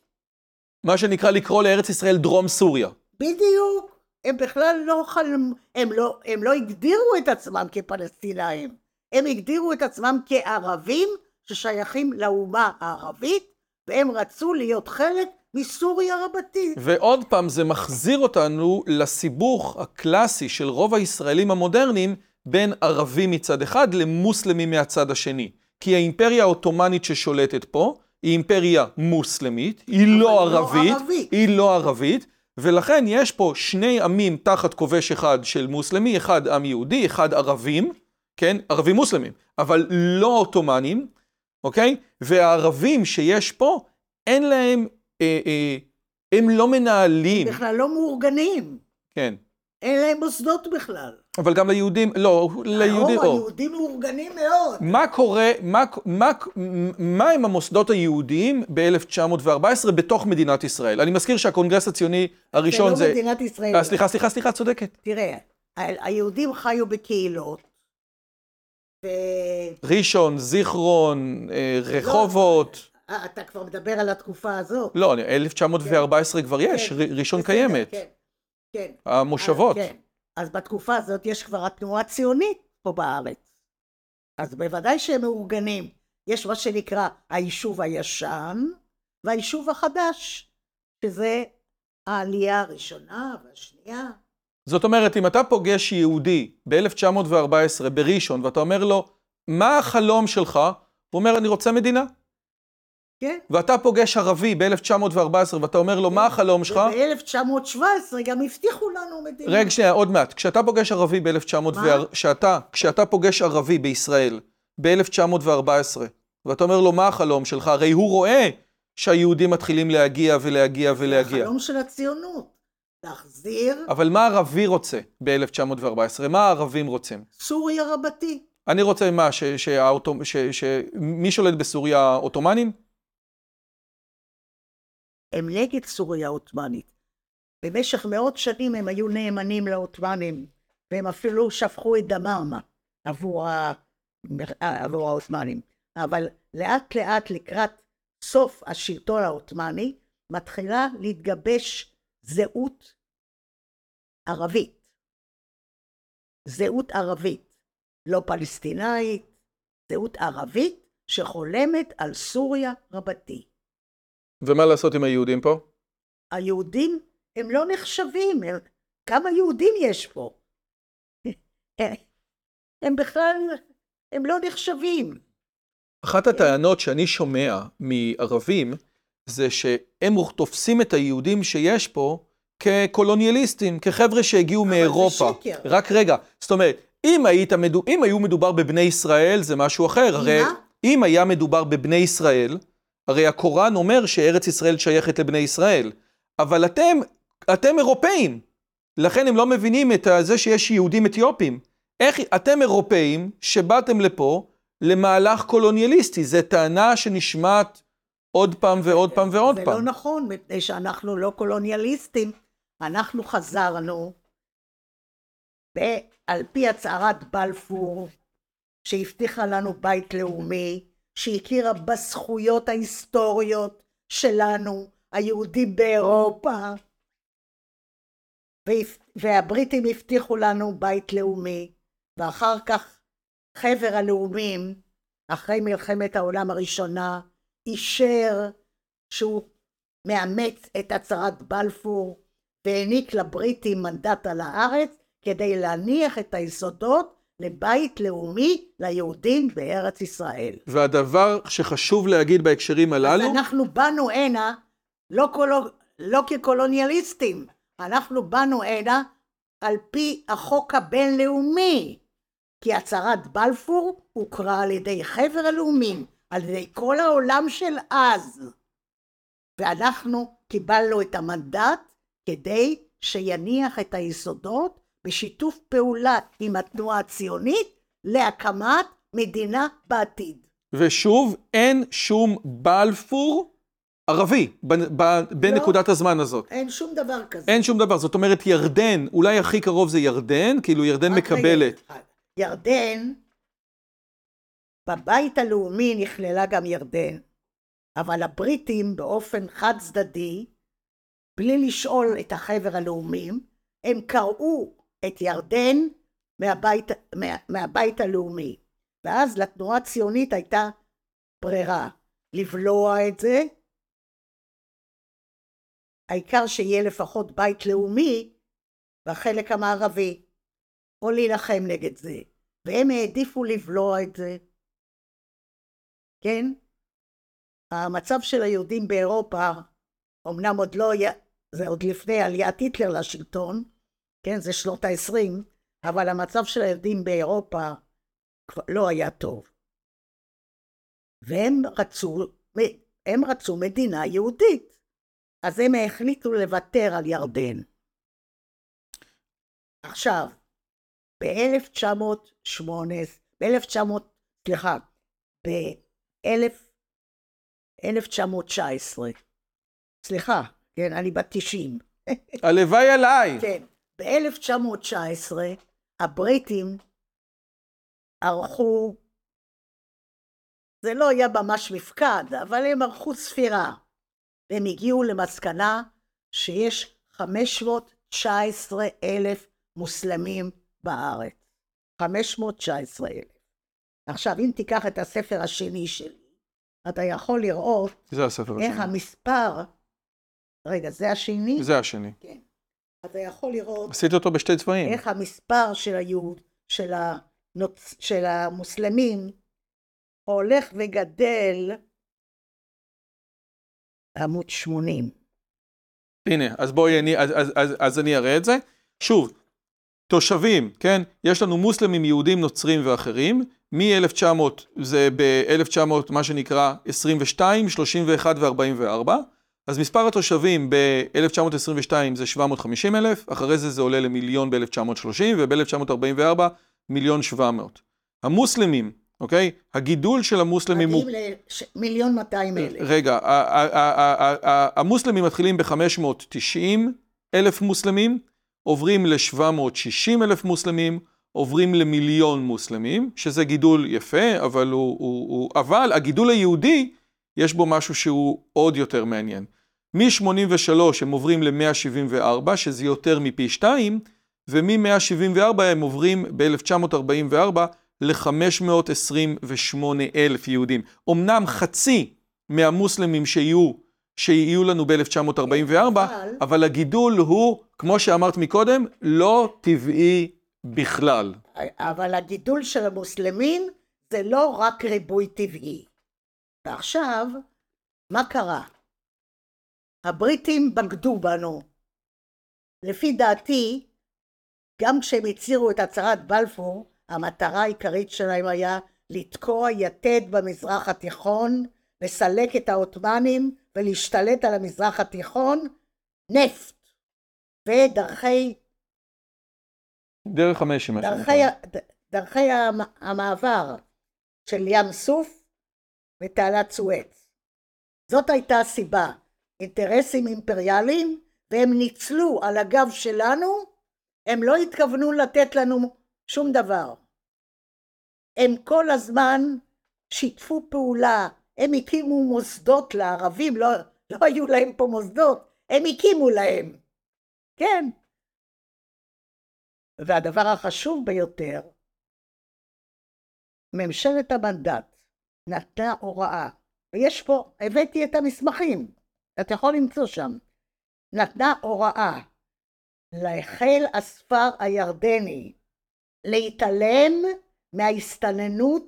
מה שנקרא לקרוא לארץ ישראל דרום סוריה. בדיוק. הם בכלל לא חלמו, הם לא, הם לא הגדירו את עצמם כפלסטינאים. הם הגדירו את עצמם כערבים ששייכים לאומה הערבית, והם רצו להיות חלק מסוריה רבתי. ועוד פעם, זה מחזיר אותנו לסיבוך הקלאסי של רוב הישראלים המודרניים בין ערבים מצד אחד למוסלמים מהצד השני. כי האימפריה העות'מאנית ששולטת פה היא אימפריה מוסלמית, היא לא, לא ערבית, לא ערבית, היא לא ערבית, ולכן יש פה שני עמים תחת כובש אחד של מוסלמי, אחד עם יהודי, אחד ערבים, כן? ערבים מוסלמים, אבל לא עות'מאנים, אוקיי? והערבים שיש פה, אין להם אה, אה, הם לא מנהלים. הם בכלל לא מאורגנים. כן. אין להם מוסדות בכלל. אבל גם ליהודים, לא, ליהודים, או. היהודים מאורגנים מאוד. מה קורה, מה, מה, מה הם המוסדות היהודיים ב-1914 בתוך מדינת ישראל? אני מזכיר שהקונגרס הציוני הראשון זה... זה לא מדינת ישראל. אה, סליחה, סליחה, סליחה, צודקת. תראה, היהודים חיו בקהילות. ו... ראשון, זיכרון, אה, לא, רחובות. אה, אתה כבר מדבר על התקופה הזאת. לא, 1914 כן. כבר יש, כן. ראשון בסדר, קיימת. כן, כן. המושבות. כן. אז בתקופה הזאת יש כבר התנועה הציונית פה בארץ. אז בוודאי שהם מאורגנים. יש מה שנקרא היישוב הישן והיישוב החדש, שזה העלייה הראשונה והשנייה. זאת אומרת, אם אתה פוגש יהודי ב-1914 בראשון ואתה אומר לו, מה החלום שלך? הוא אומר, אני רוצה מדינה. כן. ואתה פוגש ערבי ב-1914 ואתה אומר לו, מה החלום שלך? ב-1917 גם הבטיחו לנו מדינה. רגע, שנייה, עוד מעט. כשאתה פוגש ערבי ב-1914, כשאתה, כשאתה פוגש ערבי בישראל ב-1914, ואתה אומר לו, מה החלום שלך? הרי הוא רואה שהיהודים מתחילים להגיע ולהגיע ולהגיע. החלום של הציונות. להחזיר... אבל מה ערבי רוצה ב-1914? מה הערבים רוצים? סוריה רבתי. אני רוצה מה, שמי שולט בסוריה עות'מאנים? הם נגד סוריה העות'מאנית. במשך מאות שנים הם היו נאמנים לעות'מאנים, והם אפילו שפכו את דמם עבור, העות'מאנים. אבל לאט לאט לקראת סוף השלטון העות'מאני, מתחילה להתגבש זהות ערבית. זהות ערבית, לא פלסטינאית, זהות ערבית שחולמת על סוריה רבתי. ומה לעשות עם היהודים פה? היהודים הם לא נחשבים, הם... כמה יהודים יש פה? הם בכלל, הם לא נחשבים. אחת הטענות שאני שומע מערבים זה שהם תופסים את היהודים שיש פה כקולוניאליסטים, כחבר'ה שהגיעו מאירופה. אבל זה שקר. רק רגע, זאת אומרת, אם, היית מדו... אם היו מדובר בבני ישראל זה משהו אחר. הרי אם היה מדובר בבני ישראל, הרי הקוראן אומר שארץ ישראל שייכת לבני ישראל, אבל אתם, אתם אירופאים, לכן הם לא מבינים את זה שיש יהודים אתיופים. איך, אתם אירופאים שבאתם לפה למהלך קולוניאליסטי, זו טענה שנשמעת עוד פעם ועוד פעם ועוד זה פעם. לא נכון, מפני שאנחנו לא קולוניאליסטים. אנחנו חזרנו, על פי הצהרת בלפור, שהבטיחה לנו בית לאומי, שהכירה בזכויות ההיסטוריות שלנו, היהודים באירופה, והבריטים הבטיחו לנו בית לאומי, ואחר כך חבר הלאומים, אחרי מלחמת העולם הראשונה, אישר שהוא מאמץ את הצהרת בלפור והעניק לבריטים מנדט על הארץ כדי להניח את היסודות לבית לאומי ליהודים בארץ ישראל. והדבר שחשוב להגיד בהקשרים הללו... אז אנחנו באנו הנה לא, קולו, לא כקולוניאליסטים, אנחנו באנו הנה על פי החוק הבינלאומי, כי הצהרת בלפור הוכרה על ידי חבר הלאומים, על ידי כל העולם של אז, ואנחנו קיבלנו את המנדט כדי שיניח את היסודות בשיתוף פעולה עם התנועה הציונית להקמת מדינה בעתיד. ושוב, אין שום בלפור ערבי בנקודת לא, הזמן הזאת. אין שום דבר כזה. אין שום דבר, זאת אומרת ירדן, אולי הכי קרוב זה ירדן, כאילו ירדן מקבלת. רגע, ירדן, בבית הלאומי נכללה גם ירדן, אבל הבריטים באופן חד צדדי, בלי לשאול את החבר הלאומים, הם קראו את ירדן מהבית, מה, מהבית הלאומי. ואז לתנועה הציונית הייתה ברירה, לבלוע את זה, העיקר שיהיה לפחות בית לאומי בחלק המערבי, או להילחם נגד זה. והם העדיפו לבלוע את זה. כן? המצב של היהודים באירופה, אמנם עוד לא זה עוד לפני עליית היטלר לשלטון, כן, זה שנות ה-20, אבל המצב של היהודים באירופה כבר לא היה טוב. והם רצו, הם רצו מדינה יהודית, אז הם החליטו לוותר על ירדן. עכשיו, ב-1908, ב-1900, סליחה, ב-1919, סליחה, כן, אני בת 90. הלוואי עליי. כן, ב-1919 הבריטים ערכו, זה לא היה ממש מפקד, אבל הם ערכו ספירה, והם הגיעו למסקנה שיש 519 אלף מוסלמים בארץ. 519 אלף. עכשיו, אם תיקח את הספר השני שלי, אתה יכול לראות זה הספר איך השני. המספר... רגע, זה השני? זה השני. כן. אתה יכול לראות... עשית אותו בשתי צבעים. איך המספר של היהוד, של, הנוצ... של המוסלמים, הולך וגדל עמוד 80. הנה, אז בואי, אני, אז, אז, אז, אז אני אראה את זה. שוב, תושבים, כן? יש לנו מוסלמים, יהודים, נוצרים ואחרים. מ-1900, זה ב-1900, מה שנקרא 22, 31 ו-44. אז מספר התושבים ב-1922 זה 750 אלף, אחרי זה זה עולה למיליון ב-1930, וב-1944 מיליון 700. המוסלמים, אוקיי? הגידול של המוסלמים הוא... מגיעים למיליון 200 אלף. רגע, המוסלמים מתחילים ב-590 אלף מוסלמים, עוברים ל-760 אלף מוסלמים, עוברים למיליון מוסלמים, שזה גידול יפה, אבל, הוא, הוא, הוא, אבל הגידול היהודי, יש בו משהו שהוא עוד יותר מעניין. מ-83 הם עוברים ל-174, שזה יותר מפי 2, ומ-174 הם עוברים ב-1944 ל-528 אלף יהודים. אמנם חצי מהמוסלמים שיהיו, שיהיו לנו ב-1944, אבל... הגידול הוא, כמו שאמרת מקודם, לא טבעי בכלל. אבל הגידול של המוסלמים זה לא רק ריבוי טבעי. ועכשיו, מה קרה? הבריטים בגדו בנו. לפי דעתי, גם כשהם הצהירו את הצהרת בלפור, המטרה העיקרית שלהם היה לתקוע יתד במזרח התיכון, לסלק את העות'מאנים ולהשתלט על המזרח התיכון, נפט ודרכי... דרך המשי, מה שנקרא. דרכי המ- המעבר של ים סוף ותעלת סואץ. זאת הייתה הסיבה, אינטרסים אימפריאליים, והם ניצלו על הגב שלנו, הם לא התכוונו לתת לנו שום דבר. הם כל הזמן שיתפו פעולה, הם הקימו מוסדות לערבים, לא, לא היו להם פה מוסדות, הם הקימו להם. כן. והדבר החשוב ביותר, ממשלת המנדט נתנה הוראה, ויש פה, הבאתי את המסמכים, אתה יכול למצוא שם, נתנה הוראה לחיל הספר הירדני להתעלם מההסתננות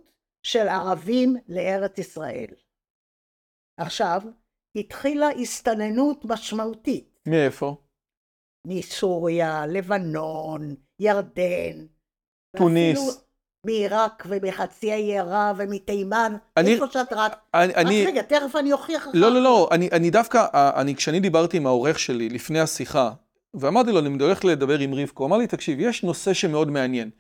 של ערבים לארץ ישראל. עכשיו, התחילה הסתננות משמעותית מאיפה? מסוריה, לבנון, ירדן. תוניס. מעיראק ומחצי האי ערב ומתימן. אני- איפה שאת רק... אני, אני, רגע, תכף אני אוכיח לך. לא, לא, לא, אני, אני דווקא, אה, אני, כשאני דיברתי עם העורך שלי לפני השיחה, ואמרתי לו, אני הולך לדבר עם רבקו, הוא אמר לי, תקשיב, יש נושא שמאוד מעניין.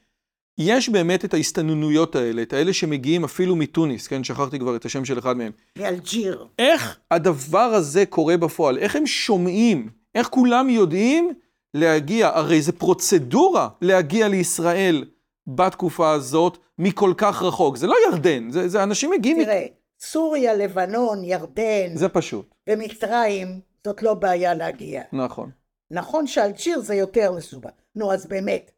יש באמת את ההסתננויות האלה, את האלה שמגיעים אפילו מתוניס, כן, שכחתי כבר את השם של אחד מהם. מאלג'יר. איך הדבר הזה קורה בפועל? איך הם שומעים? איך כולם יודעים להגיע? הרי זה פרוצדורה להגיע לישראל בתקופה הזאת מכל כך רחוק. זה לא ירדן, זה, זה אנשים מגיעים... תראה, סוריה, לבנון, ירדן זה פשוט, ומצרים, זאת לא בעיה להגיע. נכון. נכון שאלג'יר זה יותר מסובך. נו, אז באמת.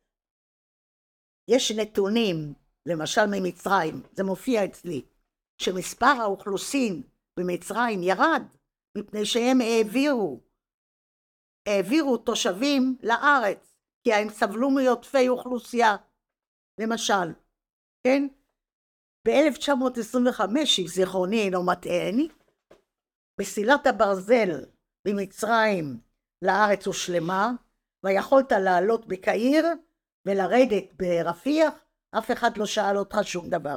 יש נתונים, למשל ממצרים, זה מופיע אצלי, שמספר האוכלוסין במצרים ירד, מפני שהם העבירו, העבירו תושבים לארץ, כי הם סבלו מעודפי אוכלוסייה. למשל, כן? ב-1925, אם זיכרוני אינו מטעני, מסילת הברזל ממצרים לארץ הושלמה, ויכולת לעלות בקהיר ולרדת ברפיח, אף אחד לא שאל אותך שום דבר.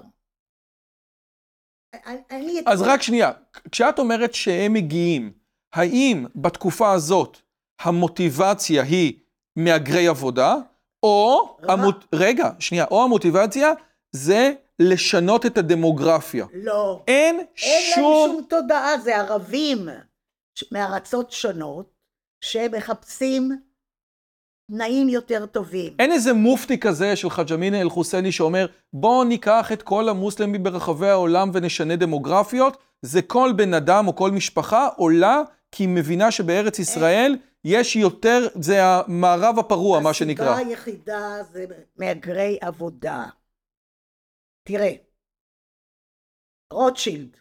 אני... אז רק שנייה, כשאת אומרת שהם מגיעים, האם בתקופה הזאת המוטיבציה היא מהגרי עבודה, או... המוט... רגע, שנייה, או המוטיבציה זה לשנות את הדמוגרפיה. לא. אין אין להם שום... שום תודעה, זה ערבים מארצות שונות שמחפשים תנאים יותר טובים. אין איזה מופתי כזה של חאג' אמין אל-חוסייני שאומר, בואו ניקח את כל המוסלמים ברחבי העולם ונשנה דמוגרפיות. זה כל בן אדם או כל משפחה עולה כי היא מבינה שבארץ ישראל יש יותר, זה המערב הפרוע, מה שנקרא. הסיבה היחידה זה מהגרי עבודה. תראה, רוטשילד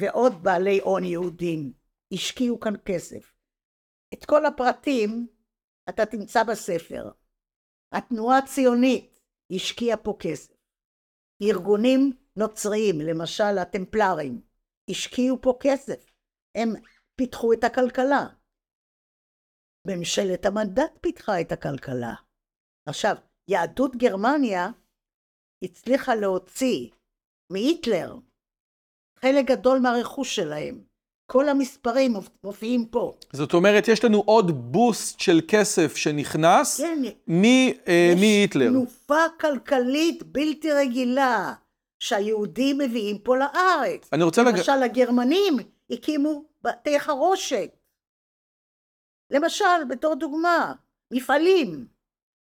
ועוד בעלי הון יהודים השקיעו כאן כסף. את כל הפרטים אתה תמצא בספר. התנועה הציונית השקיעה פה כסף. ארגונים נוצריים, למשל הטמפלרים, השקיעו פה כסף. הם פיתחו את הכלכלה. ממשלת המנדט פיתחה את הכלכלה. עכשיו, יהדות גרמניה הצליחה להוציא מהיטלר חלק גדול מהרכוש שלהם. כל המספרים מופיעים פה. זאת אומרת, יש לנו עוד בוסט של כסף שנכנס כן, מ- אה, יש מהיטלר. תנופה כלכלית בלתי רגילה שהיהודים מביאים פה לארץ. אני רוצה לג... למשל, הגרמנים הקימו בתי חרושת. למשל, בתור דוגמה, מפעלים.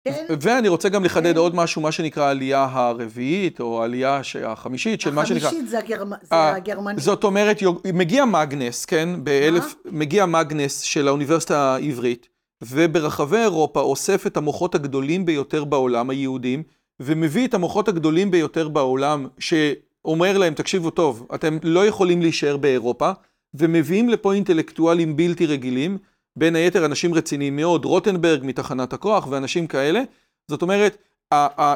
כן? ואני רוצה גם לחדד כן. עוד משהו, מה שנקרא העלייה הרביעית, או העלייה החמישית של מה שנקרא... החמישית זה, הגרמ... זה אה, הגרמנים. זאת אומרת, מגיע מגנס, כן? באלף... מגיע מגנס של האוניברסיטה העברית, וברחבי אירופה אוסף את המוחות הגדולים ביותר בעולם, היהודים, ומביא את המוחות הגדולים ביותר בעולם, שאומר להם, תקשיבו טוב, אתם לא יכולים להישאר באירופה, ומביאים לפה אינטלקטואלים בלתי רגילים, בין היתר אנשים רציניים מאוד, רוטנברג מתחנת הכוח ואנשים כאלה. זאת אומרת,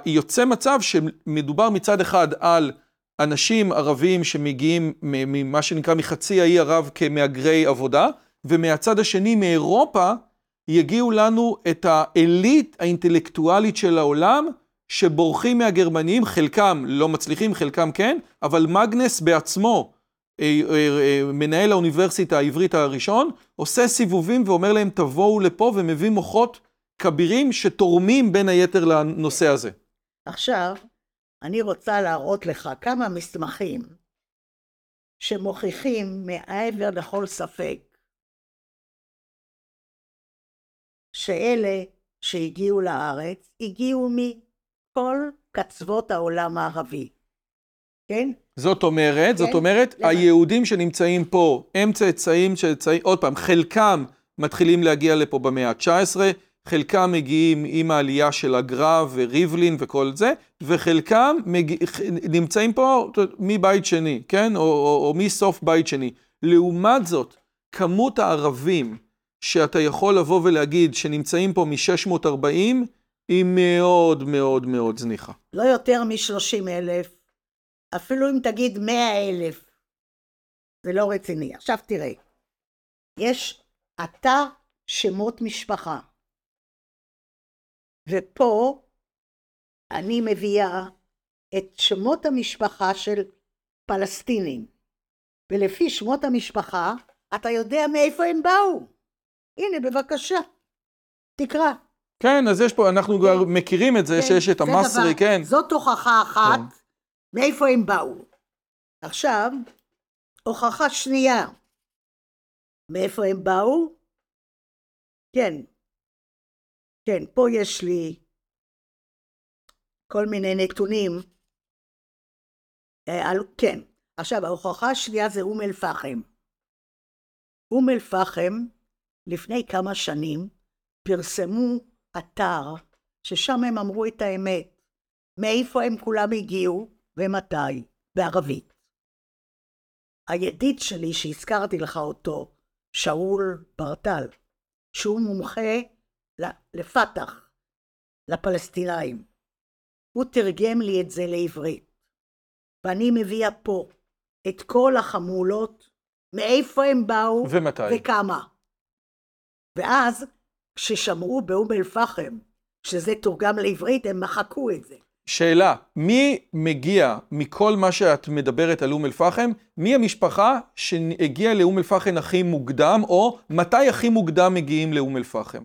יוצא מצב שמדובר מצד אחד על אנשים ערבים שמגיעים ממה שנקרא מחצי האי ערב כמהגרי עבודה, ומהצד השני מאירופה יגיעו לנו את העילית האינטלקטואלית של העולם, שבורחים מהגרמנים, חלקם לא מצליחים, חלקם כן, אבל מגנס בעצמו, מנהל האוניברסיטה העברית הראשון, עושה סיבובים ואומר להם תבואו לפה ומביא מוחות כבירים שתורמים בין היתר לנושא הזה. עכשיו, אני רוצה להראות לך כמה מסמכים שמוכיחים מעבר לכל ספק שאלה שהגיעו לארץ הגיעו מכל קצוות העולם הערבי, כן? זאת אומרת, כן? זאת אומרת, למה? היהודים שנמצאים פה הם צאצאים, צאצאים, עוד פעם, חלקם מתחילים להגיע לפה במאה ה-19, חלקם מגיעים עם העלייה של הגר"א וריבלין וכל זה, וחלקם מגיע, נמצאים פה מבית שני, כן? או, או, או מסוף בית שני. לעומת זאת, כמות הערבים שאתה יכול לבוא ולהגיד שנמצאים פה מ-640, היא מאוד מאוד מאוד זניחה. לא יותר מ-30 אלף, אפילו אם תגיד 100 אלף, זה לא רציני. עכשיו תראה, יש אתר שמות משפחה, ופה אני מביאה את שמות המשפחה של פלסטינים, ולפי שמות המשפחה אתה יודע מאיפה הם באו. הנה בבקשה, תקרא. כן, אז יש פה, אנחנו כבר מכירים את זה, כן, שיש את המסרי, דבר- כן. זאת הוכחה אחת כן. מאיפה הם באו. עכשיו, הוכחה שנייה. מאיפה הם באו? כן. כן, פה יש לי כל מיני נתונים. אה, על, כן. עכשיו, ההוכחה השנייה זה אום אל-פחם. אום אל-פחם, לפני כמה שנים, פרסמו אתר ששם הם אמרו את האמת. מאיפה הם כולם הגיעו ומתי, בערבית. הידיד שלי שהזכרתי לך אותו, שאול ברטל, שהוא מומחה לפתח, לפלסטינאים. הוא תרגם לי את זה לעברית. ואני מביאה פה את כל החמולות, מאיפה הם באו ומתי? וכמה. ואז, כששמעו באום אל-פחם שזה תורגם לעברית, הם מחקו את זה. שאלה, מי מגיע מכל מה שאת מדברת על אום אל-פחם, מי המשפחה שהגיעה לאום אל-פחם הכי מוקדם, או מתי הכי מוקדם מגיעים לאום אל-פחם?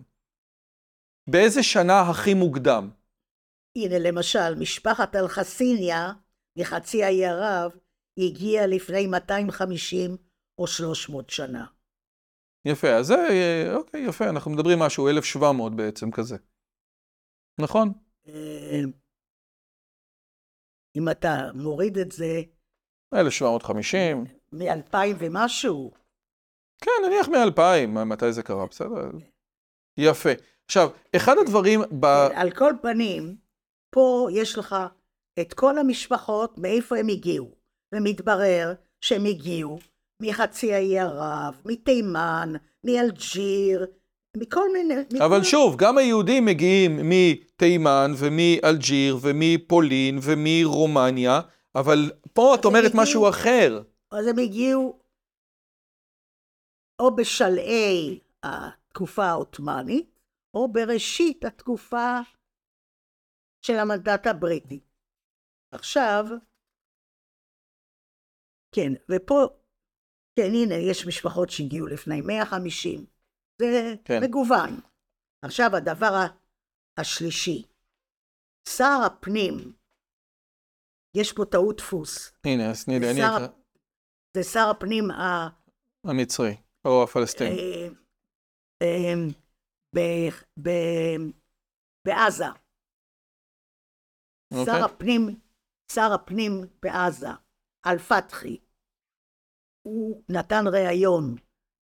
באיזה שנה הכי מוקדם? הנה למשל, משפחת אל-חסיניה מחצי האי ערב הגיעה לפני 250 או 300 שנה. יפה, אז זה, אה, אוקיי, יפה, אנחנו מדברים משהו, 1700 בעצם כזה. נכון? אם אתה מוריד את זה 1750, מ-2000 ומשהו, כן, נניח מ-2000, מתי זה קרה, בסדר? יפה. עכשיו, אחד הדברים ב... על כל פנים, פה יש לך את כל המשפחות, מאיפה הם הגיעו. ומתברר שהם הגיעו מחצי האי ערב, מתימן, מאלג'יר, מכל מיני... אבל מכל- שוב, גם היהודים מגיעים מתימן ומאלג'יר ומפולין ומרומניה, אבל פה את אומרת הגיעו- משהו אחר. אז הם הגיעו או בשלהי התקופה העות'מאנית, או בראשית התקופה של המנדט הבריטי. עכשיו, כן, ופה, כן, הנה, יש משפחות שהגיעו לפני 150. זה כן. מגוון. עכשיו, הדבר השלישי, שר הפנים, יש פה טעות דפוס. הנה, אז תני לי, אני שר- אקרא. זה שר הפנים ה... המצרי, או הפלסטיני. אה, אה, ב- ב- בעזה. שר אוקיי. הפנים, שר הפנים בעזה, אל-פתחי, הוא נתן ראיון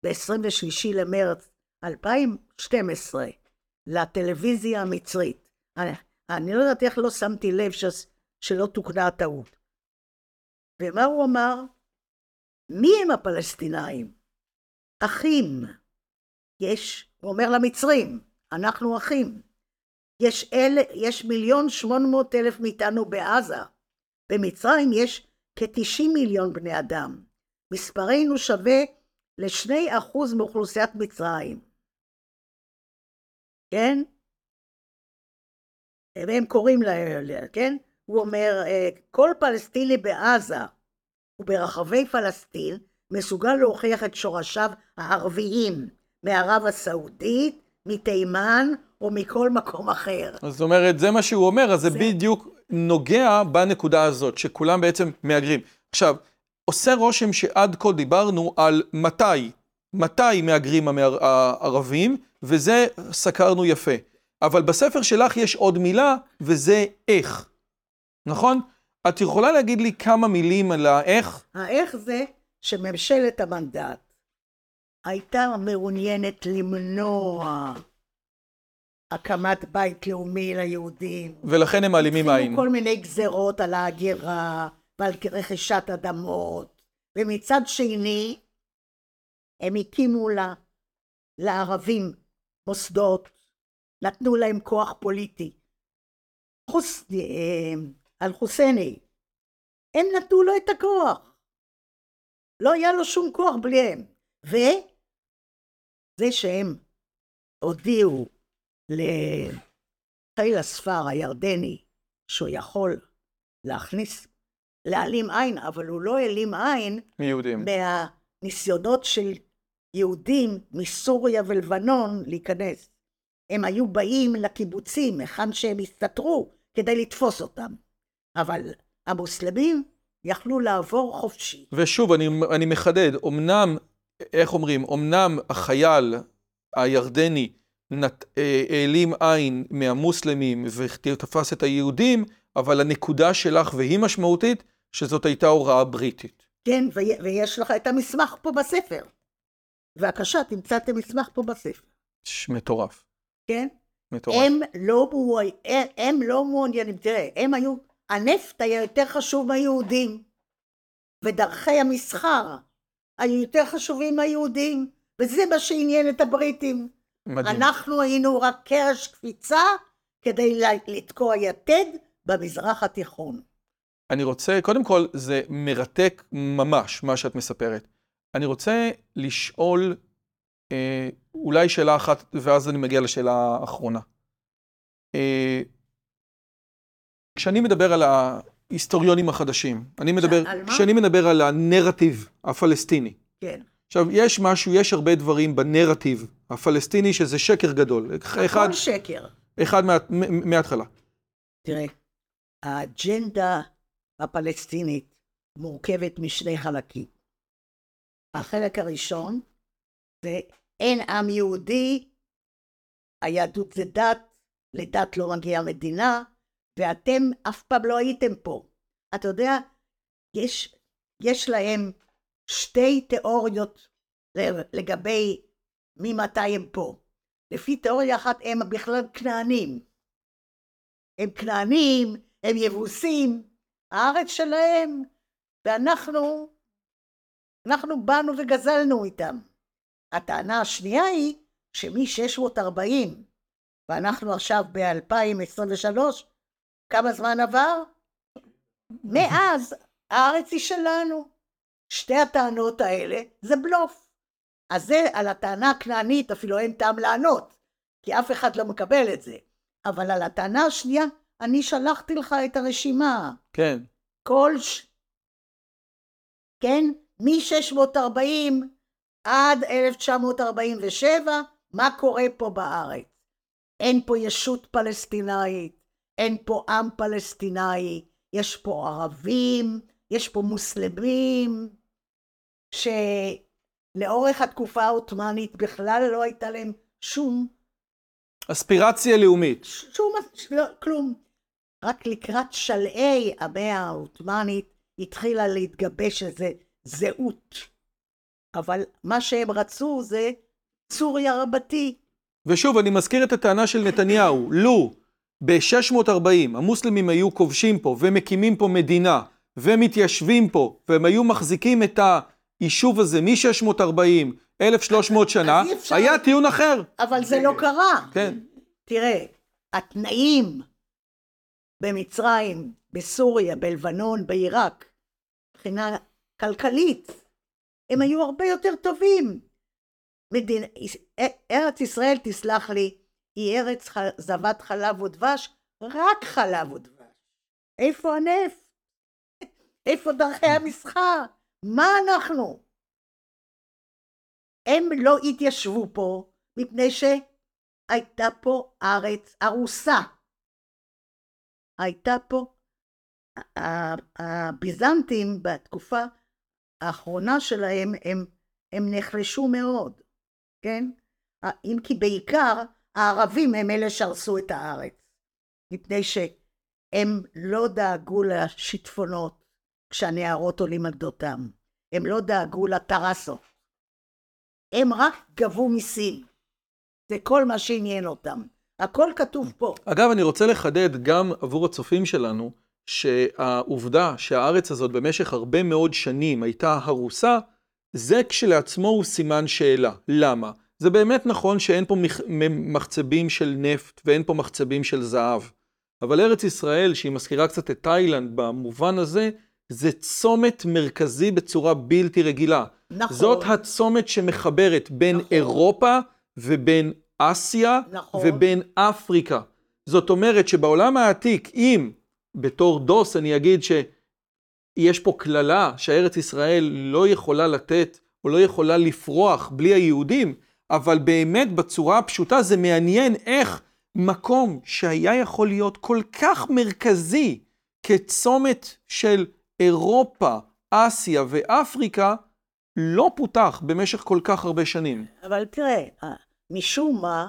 ב-23 למרץ 2012 לטלוויזיה המצרית. אני, אני לא יודעת איך לא שמתי לב ש, שלא תוקנה הטעות. ומה הוא אמר? מי הם הפלסטינאים? אחים. יש, הוא אומר למצרים, אנחנו אחים. יש, אל, יש מיליון שמונה מאות אלף מאיתנו בעזה. במצרים יש כ-90 מיליון בני אדם. מספרנו שווה לשני אחוז מאוכלוסיית מצרים. כן? והם קוראים לה, כן? הוא אומר, אה, כל פלסטיני בעזה וברחבי פלסטין מסוגל להוכיח את שורשיו הערביים מערב הסעודית, מתימן או מכל מקום אחר. אז זאת אומרת, זה מה שהוא אומר, אז זה זה- בדיוק נוגע בנקודה הזאת, שכולם בעצם מהגרים. עכשיו, עושה רושם שעד כה דיברנו על מתי, מתי מהגרים הערבים, וזה סקרנו יפה. אבל בספר שלך יש עוד מילה, וזה איך. נכון? את יכולה להגיד לי כמה מילים על האיך? האיך זה שממשלת המנדט הייתה מעוניינת למנוע הקמת בית לאומי ליהודים. ולכן הם מעלימים עין. כל מיני גזרות על ההגירה ועל רכישת אדמות, ומצד שני הם הקימו לה, לערבים מוסדות, נתנו להם כוח פוליטי. חוס... אה, על חוסייני, הם נתנו לו את הכוח. לא היה לו שום כוח בליהם. וזה שהם הודיעו לחיל הספר הירדני שהוא יכול להכניס, להעלים עין, אבל הוא לא העלים עין מיהודים. מהניסיונות של יהודים מסוריה ולבנון להיכנס. הם היו באים לקיבוצים, היכן שהם הסתתרו, כדי לתפוס אותם. אבל המוסלמים יכלו לעבור חופשי. ושוב, אני, אני מחדד, אמנם, איך אומרים, אמנם החייל הירדני נת, אה, העלים עין מהמוסלמים ותפס את היהודים, אבל הנקודה שלך, והיא משמעותית, שזאת הייתה הוראה בריטית. כן, ויש לך את המסמך פה בספר. בבקשה, תמצא את המסמך פה בספר. מטורף. כן? מטורף. הם לא, הם לא מעוניינים, תראה, הם היו, הנפט היה יותר חשוב מהיהודים, ודרכי המסחר היו יותר חשובים מהיהודים, וזה מה שעניין את הבריטים. מדהים. אנחנו היינו רק קרש קפיצה כדי לתקוע יתד במזרח התיכון. אני רוצה, קודם כל, זה מרתק ממש, מה שאת מספרת. אני רוצה לשאול אה, אולי שאלה אחת, ואז אני מגיע לשאלה האחרונה. אה, כשאני מדבר על ההיסטוריונים החדשים, אני מדבר? כשאני מדבר על הנרטיב הפלסטיני. כן. עכשיו, יש משהו, יש הרבה דברים בנרטיב הפלסטיני שזה שקר גדול. אחד, הכל שקר. אחד מה, מההתחלה. תראה, האג'נדה הפלסטינית מורכבת משני חלקים. החלק הראשון זה אין עם יהודי, היהדות זה דת, לדת לא מגיעה מדינה, ואתם אף פעם לא הייתם פה. אתה יודע, יש, יש להם שתי תיאוריות לגבי ממתי הם פה. לפי תיאוריה אחת הם בכלל כנענים. הם כנענים, הם יבוסים, הארץ שלהם, ואנחנו, אנחנו באנו וגזלנו איתם. הטענה השנייה היא שמ-640 ואנחנו עכשיו ב-2023, כמה זמן עבר? מאז הארץ היא שלנו. שתי הטענות האלה זה בלוף. אז זה על הטענה הכנענית אפילו אין טעם לענות, כי אף אחד לא מקבל את זה. אבל על הטענה השנייה, אני שלחתי לך את הרשימה. כן. כל ש... כן? מ-640 עד 1947, מה קורה פה בארץ? אין פה ישות פלסטינאית, אין פה עם פלסטינאי, יש פה ערבים, יש פה מוסלמים, שלאורך התקופה העות'מאנית בכלל לא הייתה להם שום... אספירציה לאומית. שום... לא, כלום. רק לקראת שלהי המאה העות'מאנית התחילה להתגבש איזה זהות. אבל מה שהם רצו זה סוריה רבתי. ושוב, אני מזכיר את הטענה של נתניהו, לו ב-640 המוסלמים היו כובשים פה ומקימים פה מדינה ומתיישבים פה והם היו מחזיקים את היישוב הזה מ-640, 1300 שנה, אפשר... היה טיעון אחר. אבל זה לא קרה. כן. תראה, התנאים במצרים, בסוריה, בלבנון, בעיראק, מבחינה כלכלית, הם היו הרבה יותר טובים. מדין... ארץ ישראל, תסלח לי, היא ארץ זבת חלב ודבש, רק חלב ודבש. איפה הנפט? איפה דרכי המסחר? מה אנחנו? הם לא התיישבו פה מפני שהייתה פה ארץ ארוסה. הייתה פה הביזנטים בתקופה האחרונה שלהם הם, הם נחלשו מאוד, כן? אם כי בעיקר הערבים הם אלה שהרסו את הארץ, מפני שהם לא דאגו לשיטפונות כשהנערות עולים על גדותם, הם לא דאגו לטרסות, הם רק גבו מיסים, זה כל מה שעניין אותם, הכל כתוב פה. אגב, אני רוצה לחדד גם עבור הצופים שלנו, שהעובדה שהארץ הזאת במשך הרבה מאוד שנים הייתה הרוסה, זה כשלעצמו הוא סימן שאלה. למה? זה באמת נכון שאין פה מחצבים של נפט ואין פה מחצבים של זהב. אבל ארץ ישראל, שהיא מזכירה קצת את תאילנד במובן הזה, זה צומת מרכזי בצורה בלתי רגילה. נכון. זאת הצומת שמחברת בין נכון. אירופה ובין אסיה נכון. ובין אפריקה. זאת אומרת שבעולם העתיק, אם בתור דוס אני אגיד שיש פה קללה שארץ ישראל לא יכולה לתת או לא יכולה לפרוח בלי היהודים, אבל באמת בצורה הפשוטה זה מעניין איך מקום שהיה יכול להיות כל כך מרכזי כצומת של אירופה, אסיה ואפריקה, לא פותח במשך כל כך הרבה שנים. אבל תראה, משום מה,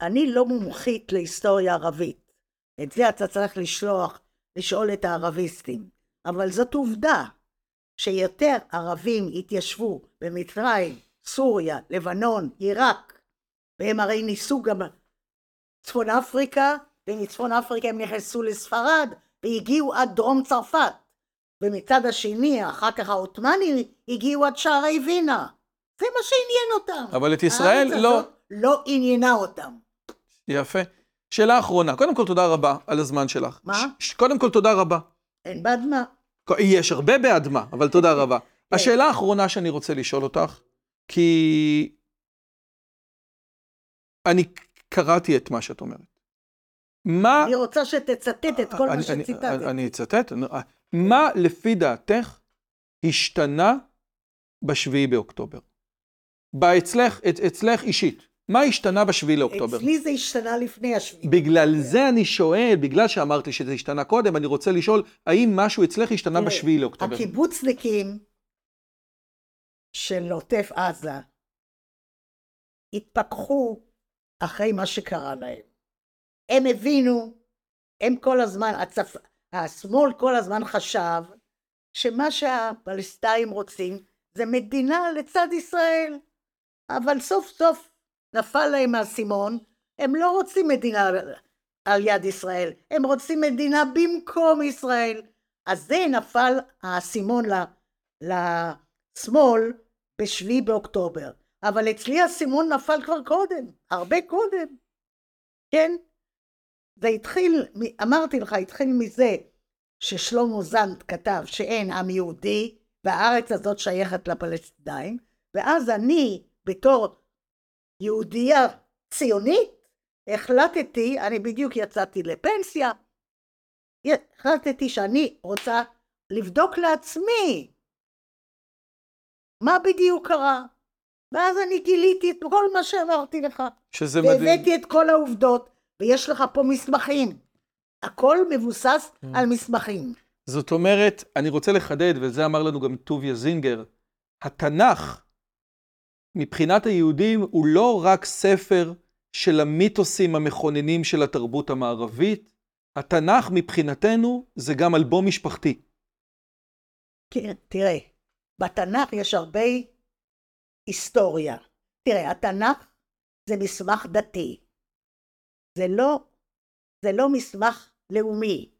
אני לא מומחית להיסטוריה ערבית. את זה אתה צריך לשלוח, לשאול את הערביסטים. אבל זאת עובדה, שיותר ערבים התיישבו במצרים, סוריה, לבנון, עיראק, והם הרי ניסו גם צפון אפריקה, ומצפון אפריקה הם נכנסו לספרד, והגיעו עד דרום צרפת. ומצד השני, אחר כך העות'מאנים הגיעו עד שערי וינה. זה מה שעניין אותם. אבל את ישראל לא... לא עניינה אותם. יפה. שאלה אחרונה. קודם כל, תודה רבה על הזמן שלך. מה? קודם כל, תודה רבה. אין בעד מה. יש הרבה בעד מה, אבל תודה רבה. כן. השאלה האחרונה שאני רוצה לשאול אותך, כי אני קראתי את מה שאת אומרת. מה... אני רוצה שתצטט את כל אני, מה שציטטת. אני, אני אצטט. מה לפי דעתך השתנה בשביעי באוקטובר? באצלך, אצלך אישית. מה השתנה בשביעי לאוקטובר? אצלי זה השתנה לפני השביעי. בגלל זה אני שואל, בגלל שאמרתי שזה השתנה קודם, אני רוצה לשאול, האם משהו אצלך השתנה בשביעי לאוקטובר? הקיבוצניקים של עוטף עזה התפכחו אחרי מה שקרה להם. הם הבינו, הם כל הזמן, הצפ... השמאל כל הזמן חשב שמה שהפלסטאים רוצים זה מדינה לצד ישראל. אבל סוף סוף נפל להם האסימון, הם לא רוצים מדינה על יד ישראל, הם רוצים מדינה במקום ישראל. אז זה נפל האסימון לשמאל בשביעי באוקטובר. אבל אצלי האסימון נפל כבר קודם, הרבה קודם. כן? זה התחיל, אמרתי לך, התחיל מזה ששלמה זנט כתב שאין עם יהודי והארץ הזאת שייכת לפלסטינאים, ואז אני בתור יהודייה ציונית, החלטתי, אני בדיוק יצאתי לפנסיה, החלטתי שאני רוצה לבדוק לעצמי מה בדיוק קרה. ואז אני גיליתי את כל מה שאמרתי לך. שזה מדהים. והבאתי את כל העובדות, ויש לך פה מסמכים. הכל מבוסס mm. על מסמכים. זאת אומרת, אני רוצה לחדד, וזה אמר לנו גם טוביה זינגר, התנ"ך מבחינת היהודים הוא לא רק ספר של המיתוסים המכוננים של התרבות המערבית, התנ"ך מבחינתנו זה גם אלבום משפחתי. כן, תראה, בתנ"ך יש הרבה היסטוריה. תראה, התנ"ך זה מסמך דתי. זה לא, זה לא מסמך לאומי,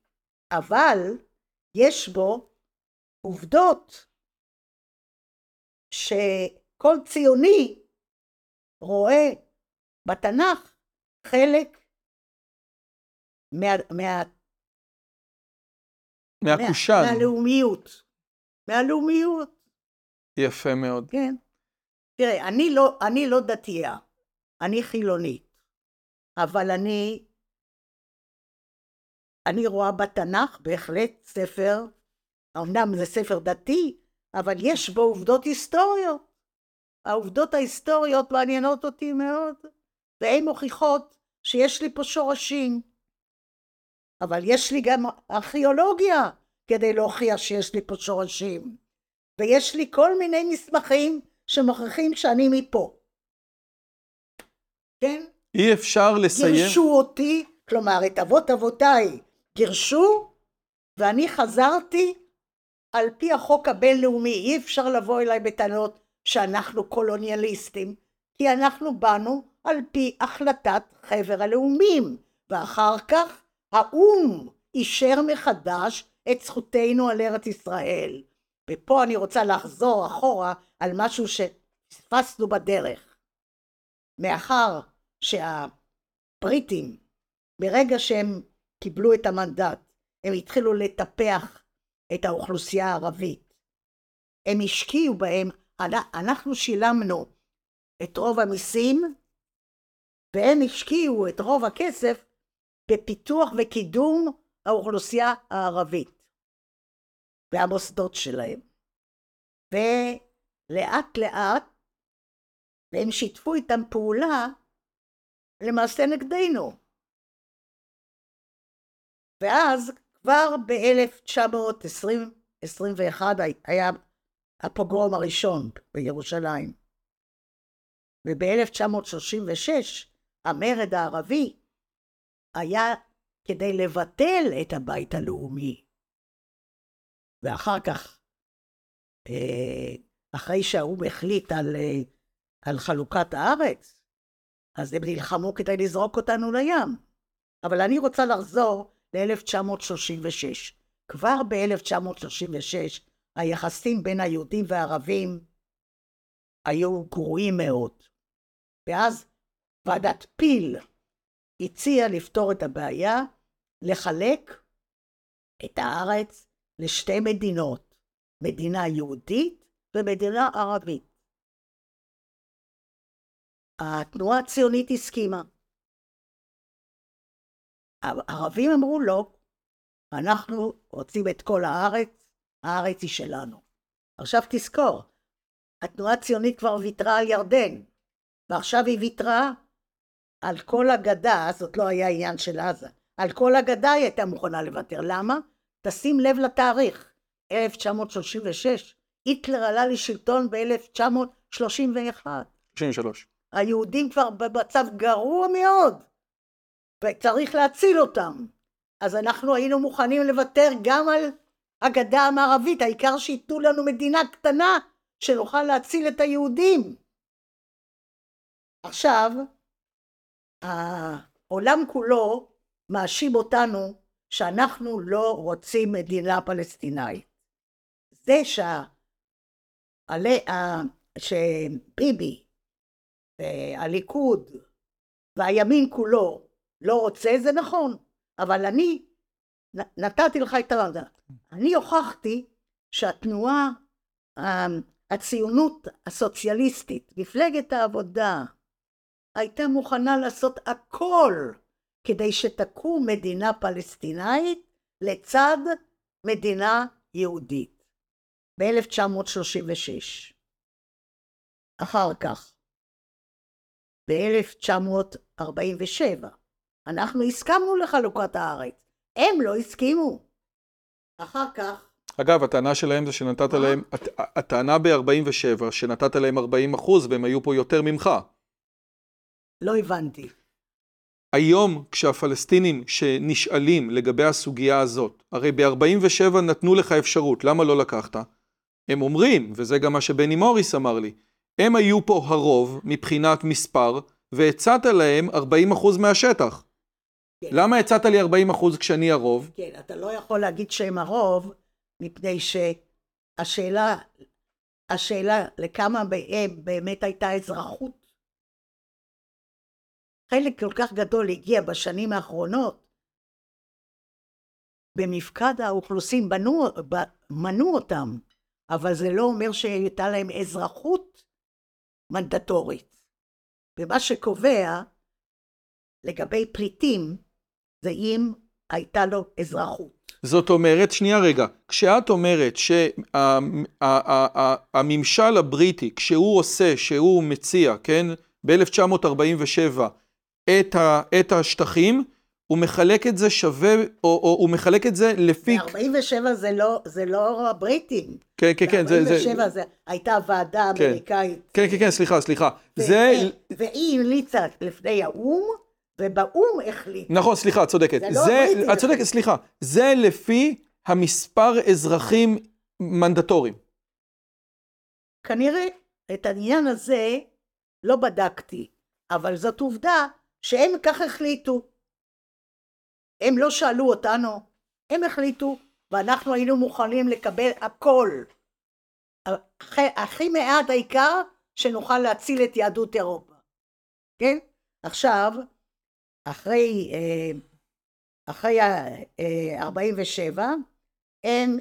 אבל יש בו עובדות ש... כל ציוני רואה בתנ"ך חלק מה... מה... מהקושאן. מה, מהלאומיות. מהלאומיות. יפה מאוד. כן. תראה, אני לא, אני לא דתייה, אני חילונית, אבל אני, אני רואה בתנ"ך בהחלט ספר, אמנם זה ספר דתי, אבל יש בו עובדות היסטוריות. העובדות ההיסטוריות מעניינות אותי מאוד, והן מוכיחות שיש לי פה שורשים. אבל יש לי גם ארכיאולוגיה, כדי להוכיח שיש לי פה שורשים. ויש לי כל מיני מסמכים שמוכיחים שאני מפה. כן? אי אפשר לסיים... גירשו אותי, כלומר את אבות אבותיי גירשו, ואני חזרתי על פי החוק הבינלאומי. אי אפשר לבוא אליי בטענות שאנחנו קולוניאליסטים, כי אנחנו באנו על פי החלטת חבר הלאומים, ואחר כך האו"ם אישר מחדש את זכותנו על ארץ ישראל. ופה אני רוצה לחזור אחורה על משהו שפספסנו בדרך. מאחר שהבריטים, ברגע שהם קיבלו את המנדט, הם התחילו לטפח את האוכלוסייה הערבית. הם השקיעו בהם, אנחנו שילמנו את רוב המיסים, והם השקיעו את רוב הכסף בפיתוח וקידום האוכלוסייה הערבית והמוסדות שלהם. ולאט לאט והם שיתפו איתם פעולה למעשה נגדנו. ואז כבר ב-1921 היה הפוגרום הראשון בירושלים. וב-1936 המרד הערבי היה כדי לבטל את הבית הלאומי. ואחר כך, אה, אחרי שהאו"ם החליט על, אה, על חלוקת הארץ, אז הם נלחמו כדי לזרוק אותנו לים. אבל אני רוצה לחזור ל-1936. כבר ב-1936 היחסים בין היהודים והערבים היו גרועים מאוד. ואז ועדת פיל הציעה לפתור את הבעיה, לחלק את הארץ לשתי מדינות, מדינה יהודית ומדינה ערבית. התנועה הציונית הסכימה. הערבים אמרו לא, אנחנו רוצים את כל הארץ, הארץ היא שלנו. עכשיו תזכור, התנועה הציונית כבר ויתרה על ירדן, ועכשיו היא ויתרה על כל הגדה, זאת לא היה עניין של עזה, על כל הגדה היא הייתה מוכנה לוותר. למה? תשים לב לתאריך, 1936. היטלר עלה לשלטון ב-1931. 33. היהודים כבר במצב גרוע מאוד, וצריך להציל אותם. אז אנחנו היינו מוכנים לוותר גם על הגדה המערבית, העיקר שייתנו לנו מדינה קטנה שנוכל להציל את היהודים. עכשיו, העולם כולו מאשים אותנו שאנחנו לא רוצים מדינה פלסטינאית. זה שה... שביבי והליכוד והימין כולו לא רוצה, זה נכון, אבל אני נתתי לך את ה... אני הוכחתי שהתנועה, הציונות הסוציאליסטית, מפלגת העבודה, הייתה מוכנה לעשות הכל כדי שתקום מדינה פלסטינאית לצד מדינה יהודית ב-1936. אחר כך, ב-1947, אנחנו הסכמנו לחלוקת הארץ, הם לא הסכימו. אחר כך... אגב, הטענה שלהם זה שנתת להם, הטענה ב-47 שנתת להם 40 אחוז והם היו פה יותר ממך. לא הבנתי. היום כשהפלסטינים שנשאלים לגבי הסוגיה הזאת, הרי ב-47 נתנו לך אפשרות, למה לא לקחת? הם אומרים, וזה גם מה שבני מוריס אמר לי, הם היו פה הרוב מבחינת מספר, והצעת להם 40% מהשטח. כן. למה הצעת לי 40% כשאני הרוב? כן, אתה לא יכול להגיד שהם הרוב, מפני שהשאלה, השאלה לכמה בהם באמת הייתה אזרחות חלק כל כך גדול הגיע בשנים האחרונות, במפקד האוכלוסין בנו, מנו אותם, אבל זה לא אומר שהייתה להם אזרחות מנדטורית. ומה שקובע לגבי פליטים זה אם הייתה לו אזרחות. זאת אומרת, שנייה רגע, כשאת אומרת שהממשל הבריטי, כשהוא עושה, שהוא מציע, כן, ב-1947, את, ה, את השטחים, הוא מחלק את זה שווה, או, או הוא מחלק את זה לפי... ב-47 זה לא, זה לא הבריטים. כן, כן, כן, זה... זה... ב-47 זה הייתה ועדה כן. אמריקאית. כן, כן, כן, סליחה, סליחה. ו- זה... והיא המליצה לפני האו"ם, ובאו"ם החליט. נכון, סליחה, את צודקת. זה לא זה, את צודקת. סליחה. זה לפי המספר אזרחים מנדטוריים. כנראה את העניין הזה לא בדקתי, אבל זאת עובדה שהם כך החליטו. הם לא שאלו אותנו, הם החליטו, ואנחנו היינו מוכנים לקבל הכל. הכי, הכי מעט העיקר שנוכל להציל את יהדות אירופה. כן? עכשיו, אחרי, אה, אחרי אה, 47, הם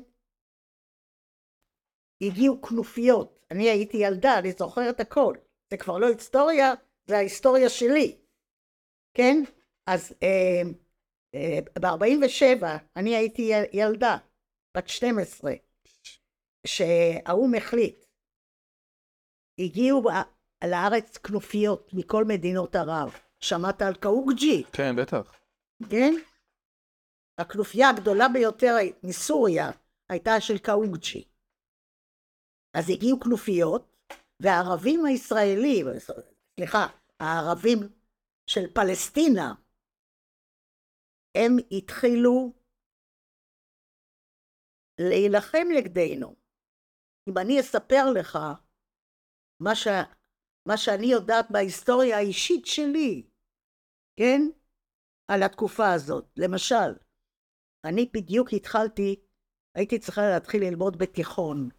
הגיעו כנופיות. אני הייתי ילדה, אני זוכרת הכל. זה כבר לא היסטוריה, זה ההיסטוריה שלי. כן? אז אה, אה, ב-47 אני הייתי יל- ילדה, בת 12, שהאו"ם החליט. הגיעו ב- לארץ כנופיות מכל מדינות ערב. שמעת על קאוגג'י, כן, בטח. כן? הכנופיה הגדולה ביותר מסוריה הייתה של קאוגג'י. אז הגיעו כנופיות, והערבים הישראלים, סליחה, הערבים של פלסטינה, הם התחילו להילחם נגדנו. אם אני אספר לך מה, ש... מה שאני יודעת בהיסטוריה האישית שלי, כן? על התקופה הזאת. למשל, אני בדיוק התחלתי, הייתי צריכה להתחיל ללמוד בתיכון,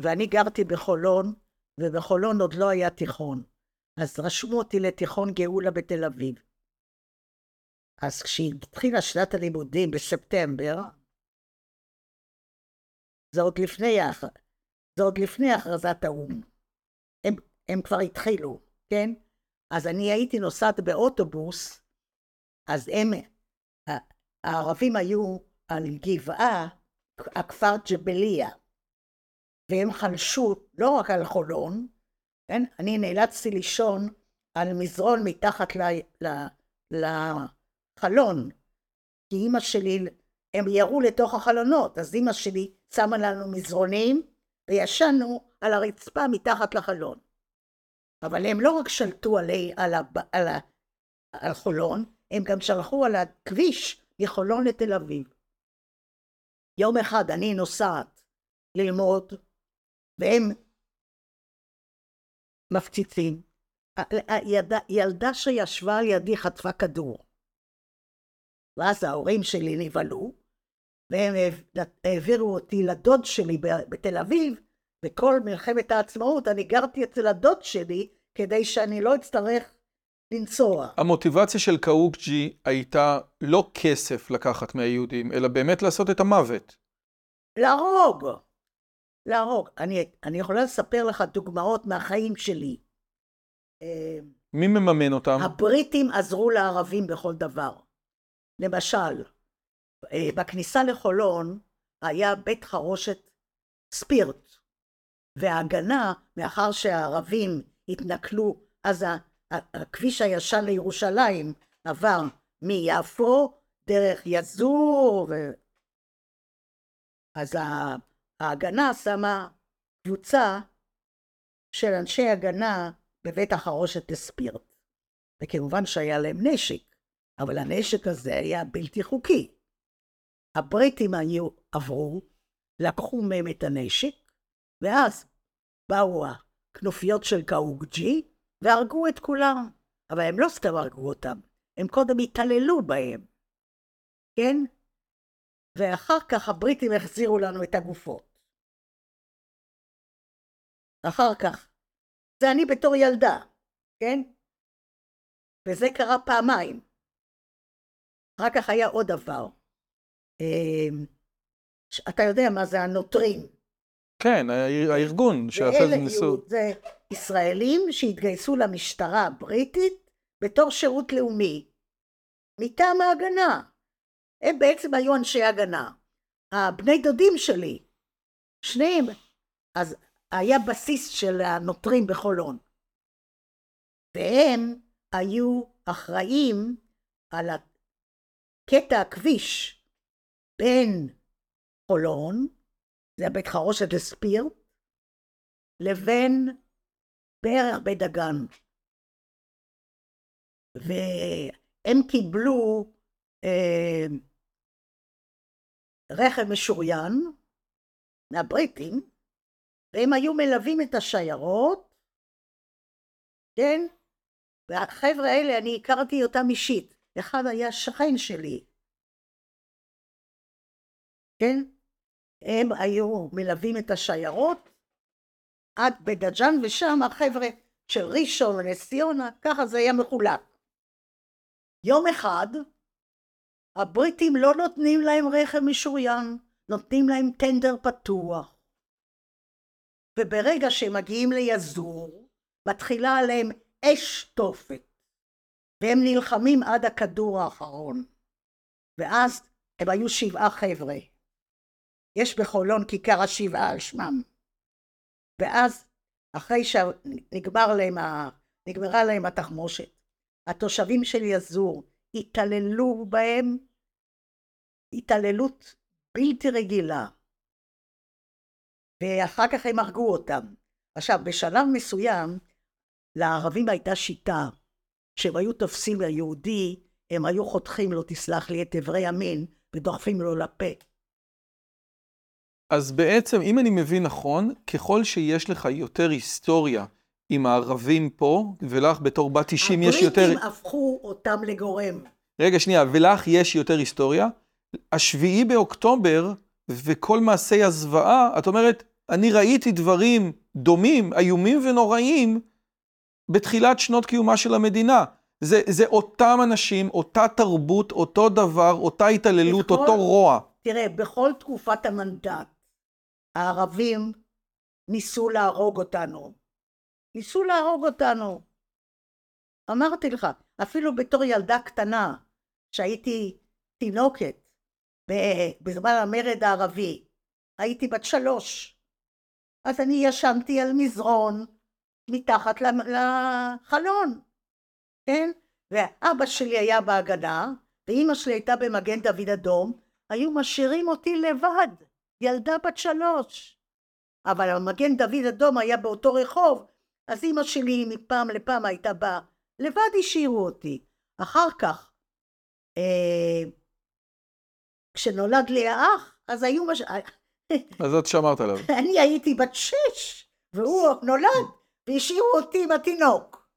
ואני גרתי בחולון, ובחולון עוד לא היה תיכון. אז רשמו אותי לתיכון גאולה בתל אביב. אז כשהתחילה שנת הלימודים בספטמבר, זה עוד לפני, זה עוד לפני הכרזת האו"ם. הם, הם כבר התחילו, כן? אז אני הייתי נוסעת באוטובוס, אז הם, הערבים היו על גבעה, הכפר ג'בליה, והם חלשו לא רק על חולון, כן? אני נאלצתי לישון על מזרון מתחת ל, ל, לחלון, כי אימא שלי, הם ירו לתוך החלונות, אז אימא שלי שמה לנו מזרונים, וישנו על הרצפה מתחת לחלון. אבל הם לא רק שלטו עלי, על, הב, על, ה, על חולון, הם גם שלחו על הכביש מחולון לתל אביב. יום אחד אני נוסעת ללמוד, והם מפציצים. ה- הילדה, ילדה שישבה על ידי חטפה כדור. ואז ההורים שלי נבהלו, והם העב- העבירו אותי לדוד שלי בתל אביב, וכל מלחמת העצמאות אני גרתי אצל הדוד שלי כדי שאני לא אצטרך לנסוע. המוטיבציה של קאוגג'י הייתה לא כסף לקחת מהיהודים, אלא באמת לעשות את המוות. להרוג. להרוג. אני, אני יכולה לספר לך דוגמאות מהחיים שלי. אה, מי מממן אותם? הבריטים עזרו לערבים בכל דבר. למשל, אה, בכניסה לחולון היה בית חרושת ספירט, וההגנה, מאחר שהערבים התנכלו, אז הכביש הישן לירושלים עבר מיפו דרך יזור, ו... אז ההגנה שמה קבוצה של אנשי הגנה בבית החרושת לספירט. וכמובן שהיה להם נשק, אבל הנשק הזה היה בלתי חוקי. הבריטים היו, עברו, לקחו מהם את הנשק, ואז באו הכנופיות של קאוגג'י והרגו את כולם. אבל הם לא סתם הרגו אותם, הם קודם התעללו בהם, כן? ואחר כך הבריטים החזירו לנו את הגופות. אחר כך. זה אני בתור ילדה, כן? וזה קרה פעמיים. אחר כך היה עוד דבר. אמ, אתה יודע מה זה הנוטרים. כן, האר- הארגון שאחרי זה ניסו... זה ישראלים שהתגייסו למשטרה הבריטית בתור שירות לאומי, מטעם ההגנה. הם בעצם היו אנשי הגנה. הבני דודים שלי, שניהם, אז היה בסיס של הנוטרים בחולון. והם היו אחראים על, קטע הכביש בין חולון, זה הבית חרושת לספיר, לבין בערך בית דגן. והם קיבלו אה, רכב משוריין מהבריטים, והם היו מלווים את השיירות, כן? והחבר'ה האלה, אני הכרתי אותם אישית. אחד היה שכן שלי, כן? הם היו מלווים את השיירות עד בית דג'אן, ושם החבר'ה של ראשון ונס ציונה, ככה זה היה מחולק. יום אחד הבריטים לא נותנים להם רכב משוריין, נותנים להם טנדר פתוח. וברגע שהם מגיעים ליזור, מתחילה עליהם אש תופת, והם נלחמים עד הכדור האחרון. ואז הם היו שבעה חבר'ה. יש בחולון כיכר השבעה על שמם. ואז, אחרי שנגמרה להם, ה... להם התחמושת, התושבים של יזור התעללו בהם התעללות בלתי רגילה. ואחר כך הם הרגו אותם. עכשיו, בשלב מסוים, לערבים הייתה שיטה, שהם היו תופסים ליהודי, הם היו חותכים לו, תסלח לי, את אברי המין, ודוחפים לו לפה. אז בעצם, אם אני מבין נכון, ככל שיש לך יותר היסטוריה עם הערבים פה, ולך בתור בת 90 יש יותר... הבריטים הפכו אותם לגורם. רגע, שנייה, ולך יש יותר היסטוריה. השביעי באוקטובר וכל מעשי הזוועה, את אומרת, אני ראיתי דברים דומים, איומים ונוראים, בתחילת שנות קיומה של המדינה. זה, זה אותם אנשים, אותה תרבות, אותו דבר, אותה התעללות, בכל, אותו רוע. תראה, בכל תקופת המנדט, הערבים ניסו להרוג אותנו. ניסו להרוג אותנו. אמרתי לך, אפילו בתור ילדה קטנה, שהייתי תינוקת, בזמן המרד הערבי, הייתי בת שלוש. אז אני ישנתי על מזרון מתחת לחלון, כן? ואבא שלי היה בהגנה, ואימא שלי הייתה במגן דוד אדום, היו משאירים אותי לבד, ילדה בת שלוש. אבל המגן דוד אדום היה באותו רחוב, אז אימא שלי מפעם לפעם הייתה באה, לבד השאירו אותי. אחר כך, אה, כשנולד לי האח, אז היו מש... אז את שמרת עליו. אני הייתי בת שש, והוא נולד, והשאירו אותי עם התינוק.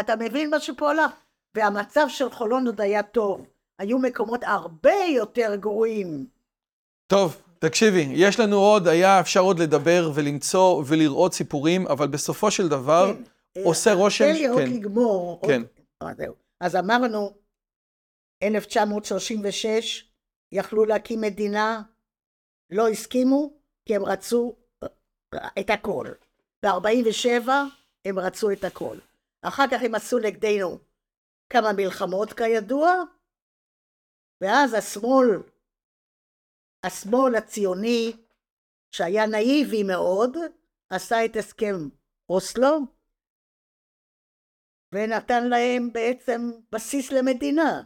אתה מבין מה שפה הלך? והמצב של חולון עוד היה טוב. היו מקומות הרבה יותר גרועים. טוב, תקשיבי, יש לנו עוד, היה אפשר עוד לדבר ולמצוא ולראות סיפורים, אבל בסופו של דבר כן. עושה רושם... תן לי עוד כן. לגמור. כן. עוד... אז אמרנו, 1936, יכלו להקים מדינה, לא הסכימו, כי הם רצו את הכל. ב-47 הם רצו את הכל. אחר כך הם עשו נגדנו כמה מלחמות כידוע, ואז השמאל, השמאל הציוני, שהיה נאיבי מאוד, עשה את הסכם אוסלו, ונתן להם בעצם בסיס למדינה.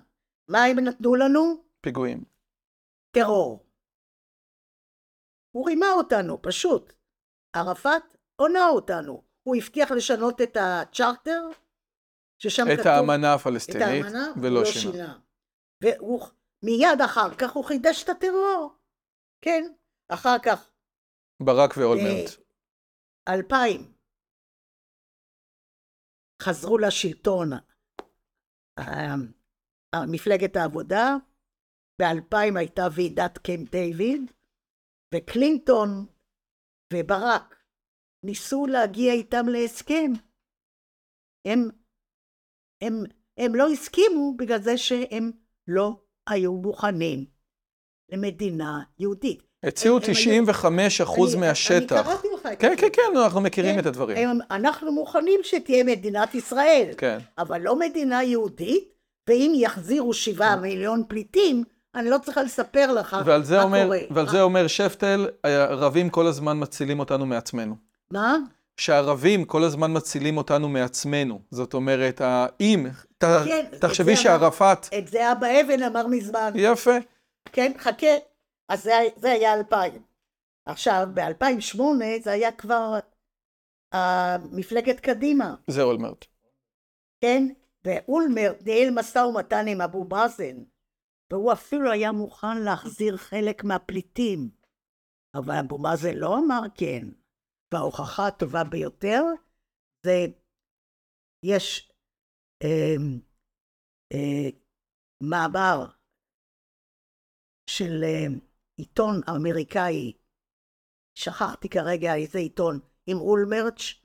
מה הם נתנו לנו? פיגועים. טרור. הוא רימה אותנו, פשוט. ערפאת הונה אותנו. הוא הבטיח לשנות את הצ'רטר, ששם את כתוב... את האמנה הפלסטינית, את האמנה, ולא לא שינה. שינה. והוא מיד אחר כך הוא חידש את הטרור. כן, אחר כך. ברק ואולמרט. אה, אלפיים. חזרו לשלטון אה, מפלגת העבודה, ב-2000 הייתה ועידת קמפ דיוויד, וקלינטון וברק ניסו להגיע איתם להסכם. הם, הם, הם לא הסכימו בגלל זה שהם לא היו מוכנים למדינה יהודית. הציעו 95 אחוז מהשטח. אני קראתי לך את זה. כן, כן, כן, אנחנו מכירים כן, את הדברים. אנחנו מוכנים שתהיה מדינת ישראל. כן. אבל לא מדינה יהודית, ואם יחזירו שבעה מיליון פליטים, אני לא צריכה לספר לך מה קורה. ועל זה אומר שפטל, הערבים כל הזמן מצילים אותנו מעצמנו. מה? שהערבים כל הזמן מצילים אותנו מעצמנו. זאת אומרת, אם, כן, תחשבי שערפאת... את זה אבא אבן אמר מזמן. יפה. כן, חכה. אז זה, זה היה 2000. עכשיו, ב-2008 זה היה כבר uh, מפלגת קדימה, זה אולמרט. כן? ואולמרט ניהל משא ומתן עם אבו מאזן, והוא אפילו היה מוכן להחזיר חלק מהפליטים. אבל אבו מאזן לא אמר כן. וההוכחה הטובה ביותר זה, יש אה, אה, מאמר של אה, עיתון אמריקאי, שכחתי כרגע איזה עיתון, עם אולמרץ',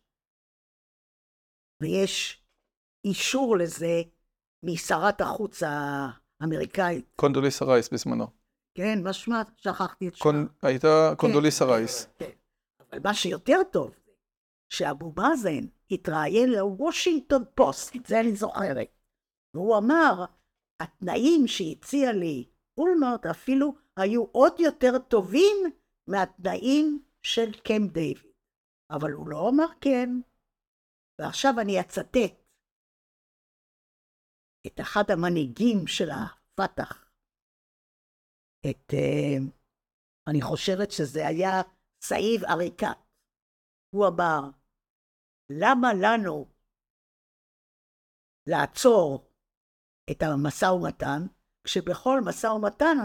ויש אישור לזה משרת החוץ האמריקאית. קונדוליסה רייס בזמנו. כן, מה שמה? שכחתי את שמה. קונ... הייתה קונדוליסה רייס. כן. אבל מה שיותר טוב, שאבו מאזן התראיין לוושינגטון פוסט, את זה אני זוכרת. והוא אמר, התנאים שהציע לי אולמרט אפילו היו עוד יותר טובים מהתנאים של קמפ דיוויד. אבל הוא לא אמר כן. ועכשיו אני אצטט את אחד המנהיגים של הפת"ח, את, uh, אני חושבת שזה היה סעיד עריקאת. הוא אמר, למה לנו לעצור את המשא ומתן, כשבכל משא ומתן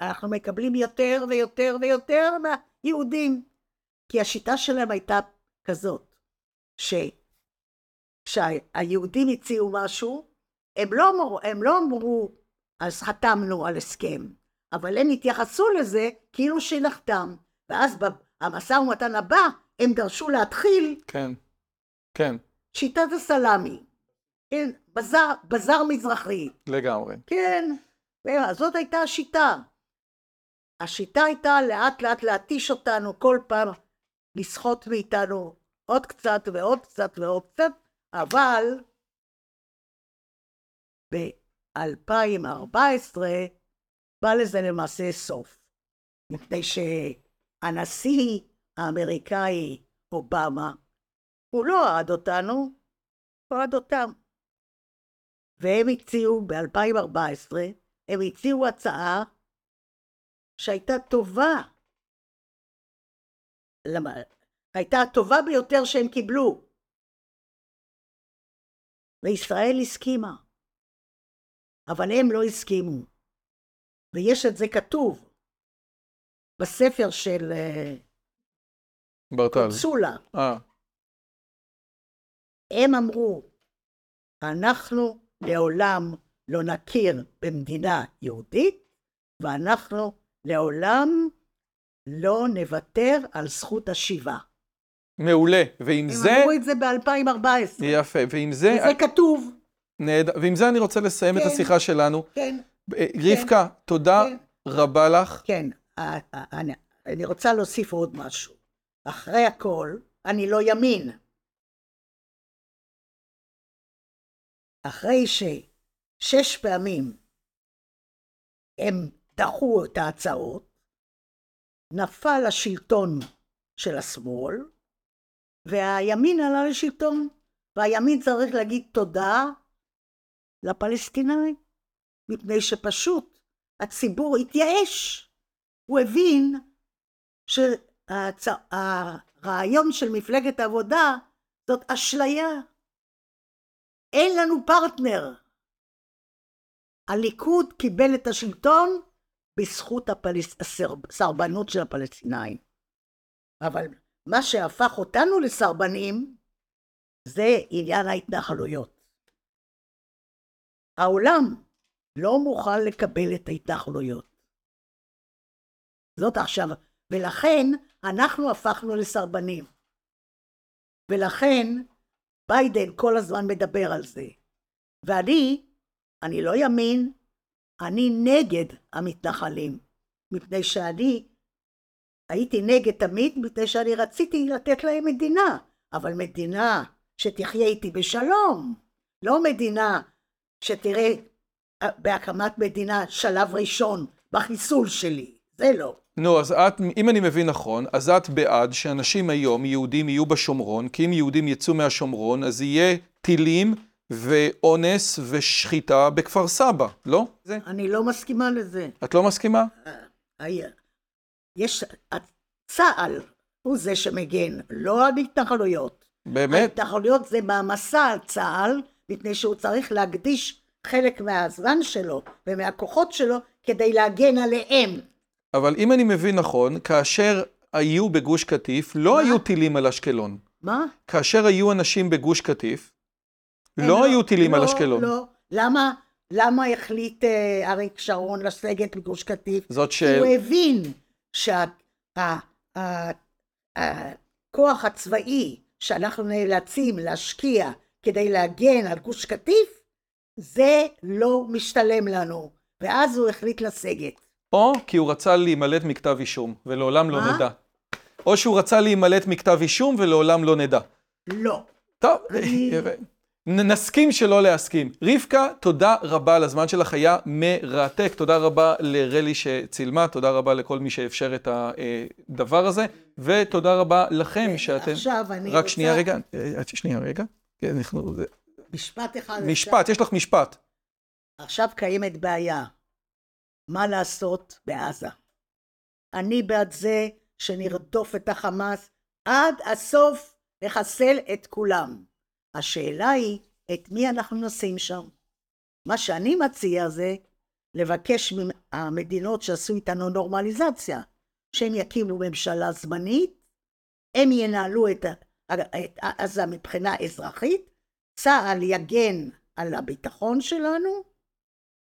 אנחנו מקבלים יותר ויותר ויותר מהיהודים. כי השיטה שלהם הייתה כזאת, שכשהיהודים הציעו משהו, הם לא, אמרו, הם לא אמרו, אז חתמנו על הסכם, אבל הם התייחסו לזה כאילו שנחתם. ואז במשא ומתן הבא, הם דרשו להתחיל כן, כן. שיטת הסלאמי. כן, בזר, בזר מזרחי. לגמרי. כן, זאת הייתה השיטה. השיטה הייתה לאט לאט להתיש אותנו, כל פעם לסחוט מאיתנו עוד קצת ועוד קצת ועוד קצת, אבל ב-2014 בא לזה למעשה סוף. מפני שהנשיא האמריקאי אובמה, הוא לא אהד אותנו, הוא אהד אותם. והם הציעו ב-2014, הם הציעו הצעה שהייתה טובה. למה? הייתה הטובה ביותר שהם קיבלו. וישראל הסכימה. אבל הם לא הסכימו. ויש את זה כתוב בספר של אה, ברטל. קונסולה. אה, הם אמרו, אנחנו לעולם לא נכיר במדינה יהודית, ואנחנו לעולם לא נוותר על זכות השיבה. מעולה. ועם הם זה... אמרו את זה ב-2014. יפה. ועם זה... וזה כתוב. נהדר. ועם זה אני רוצה לסיים את כן. השיחה שלנו. כן, אה, רבקה, תודה כן. רבה לך. כן. אה, אה, אני, אני רוצה להוסיף עוד משהו. אחרי הכל, אני לא ימין. אחרי ששש פעמים הם דחו את ההצעות, נפל השלטון של השמאל, והימין עלה לשלטון, והימין צריך להגיד תודה לפלסטינאים, מפני שפשוט הציבור התייאש. הוא הבין שהרעיון של מפלגת העבודה זאת אשליה. אין לנו פרטנר. הליכוד קיבל את השלטון בזכות הפלס... הסרבנות של הפלסטינאים. אבל מה שהפך אותנו לסרבנים זה עניין ההתנחלויות. העולם לא מוכן לקבל את ההתנחלויות. זאת עכשיו, ולכן אנחנו הפכנו לסרבנים. ולכן ביידן כל הזמן מדבר על זה. ואני, אני לא ימין, אני נגד המתנחלים, מפני שאני הייתי נגד תמיד, מפני שאני רציתי לתת להם מדינה, אבל מדינה שתחיה איתי בשלום, לא מדינה שתראה בהקמת מדינה שלב ראשון בחיסול שלי, זה לא. נו, אז את, אם אני מבין נכון, אז את בעד שאנשים היום, יהודים, יהיו בשומרון, כי אם יהודים יצאו מהשומרון, אז יהיה טילים ואונס ושחיטה בכפר סבא, לא? זה? אני לא מסכימה לזה. את לא מסכימה? היה- יש, צה"ל הוא זה שמגן, לא ההתנחלויות. באמת? ההתנחלויות זה מעמסה על צה"ל, מפני שהוא צריך להקדיש חלק מהזמן שלו ומהכוחות שלו כדי להגן עליהם. אבל אם אני מבין נכון, כאשר היו בגוש קטיף, לא מה? היו טילים על אשקלון. מה? כאשר היו אנשים בגוש קטיף, לא היו טילים על לא, אשקלון. לא, למה, למה החליט אה, אריק שרון לסגת מגוש קטיף? זאת שאלה. הוא הבין שהכוח הצבאי שאנחנו נאלצים להשקיע כדי להגן על גוש קטיף, זה לא משתלם לנו. ואז הוא החליט לסגת. או כי הוא רצה להימלט מכתב אישום, ולעולם לא? נדע. או שהוא רצה להימלט מכתב אישום ולעולם לא נדע. לא. טוב, אני- נסכים שלא להסכים. רבקה, תודה רבה על הזמן שלך, היה מרתק. תודה רבה לרלי שצילמה, תודה רבה לכל מי שאפשר את הדבר הזה, ותודה רבה לכם שאתם... עכשיו אני רק רוצה... שנייה רגע, אה, שנייה רגע. כן, אנחנו... זה- משפט אחד. משפט, יש לך משפט. עכשיו קיימת בעיה. מה לעשות בעזה? אני בעד זה שנרדוף את החמאס עד הסוף, לחסל את כולם. השאלה היא, את מי אנחנו נשים שם? מה שאני מציע זה לבקש מהמדינות שעשו איתנו נורמליזציה, שהם יקימו ממשלה זמנית, הם ינהלו את, את עזה מבחינה אזרחית, צה"ל יגן על הביטחון שלנו,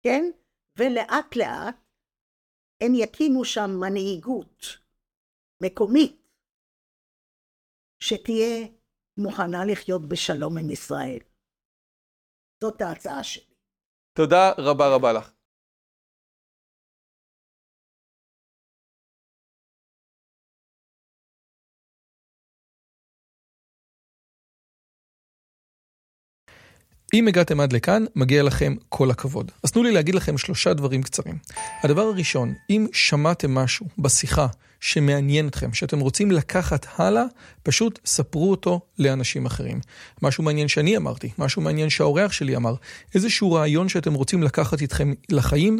כן? ולאט לאט הם יקימו שם מנהיגות מקומית שתהיה מוכנה לחיות בשלום עם ישראל. זאת ההצעה שלי. תודה רבה רבה לך. אם הגעתם עד לכאן, מגיע לכם כל הכבוד. אז תנו לי להגיד לכם שלושה דברים קצרים. הדבר הראשון, אם שמעתם משהו בשיחה שמעניין אתכם, שאתם רוצים לקחת הלאה, פשוט ספרו אותו לאנשים אחרים. משהו מעניין שאני אמרתי, משהו מעניין שהאורח שלי אמר, איזשהו רעיון שאתם רוצים לקחת איתכם לחיים,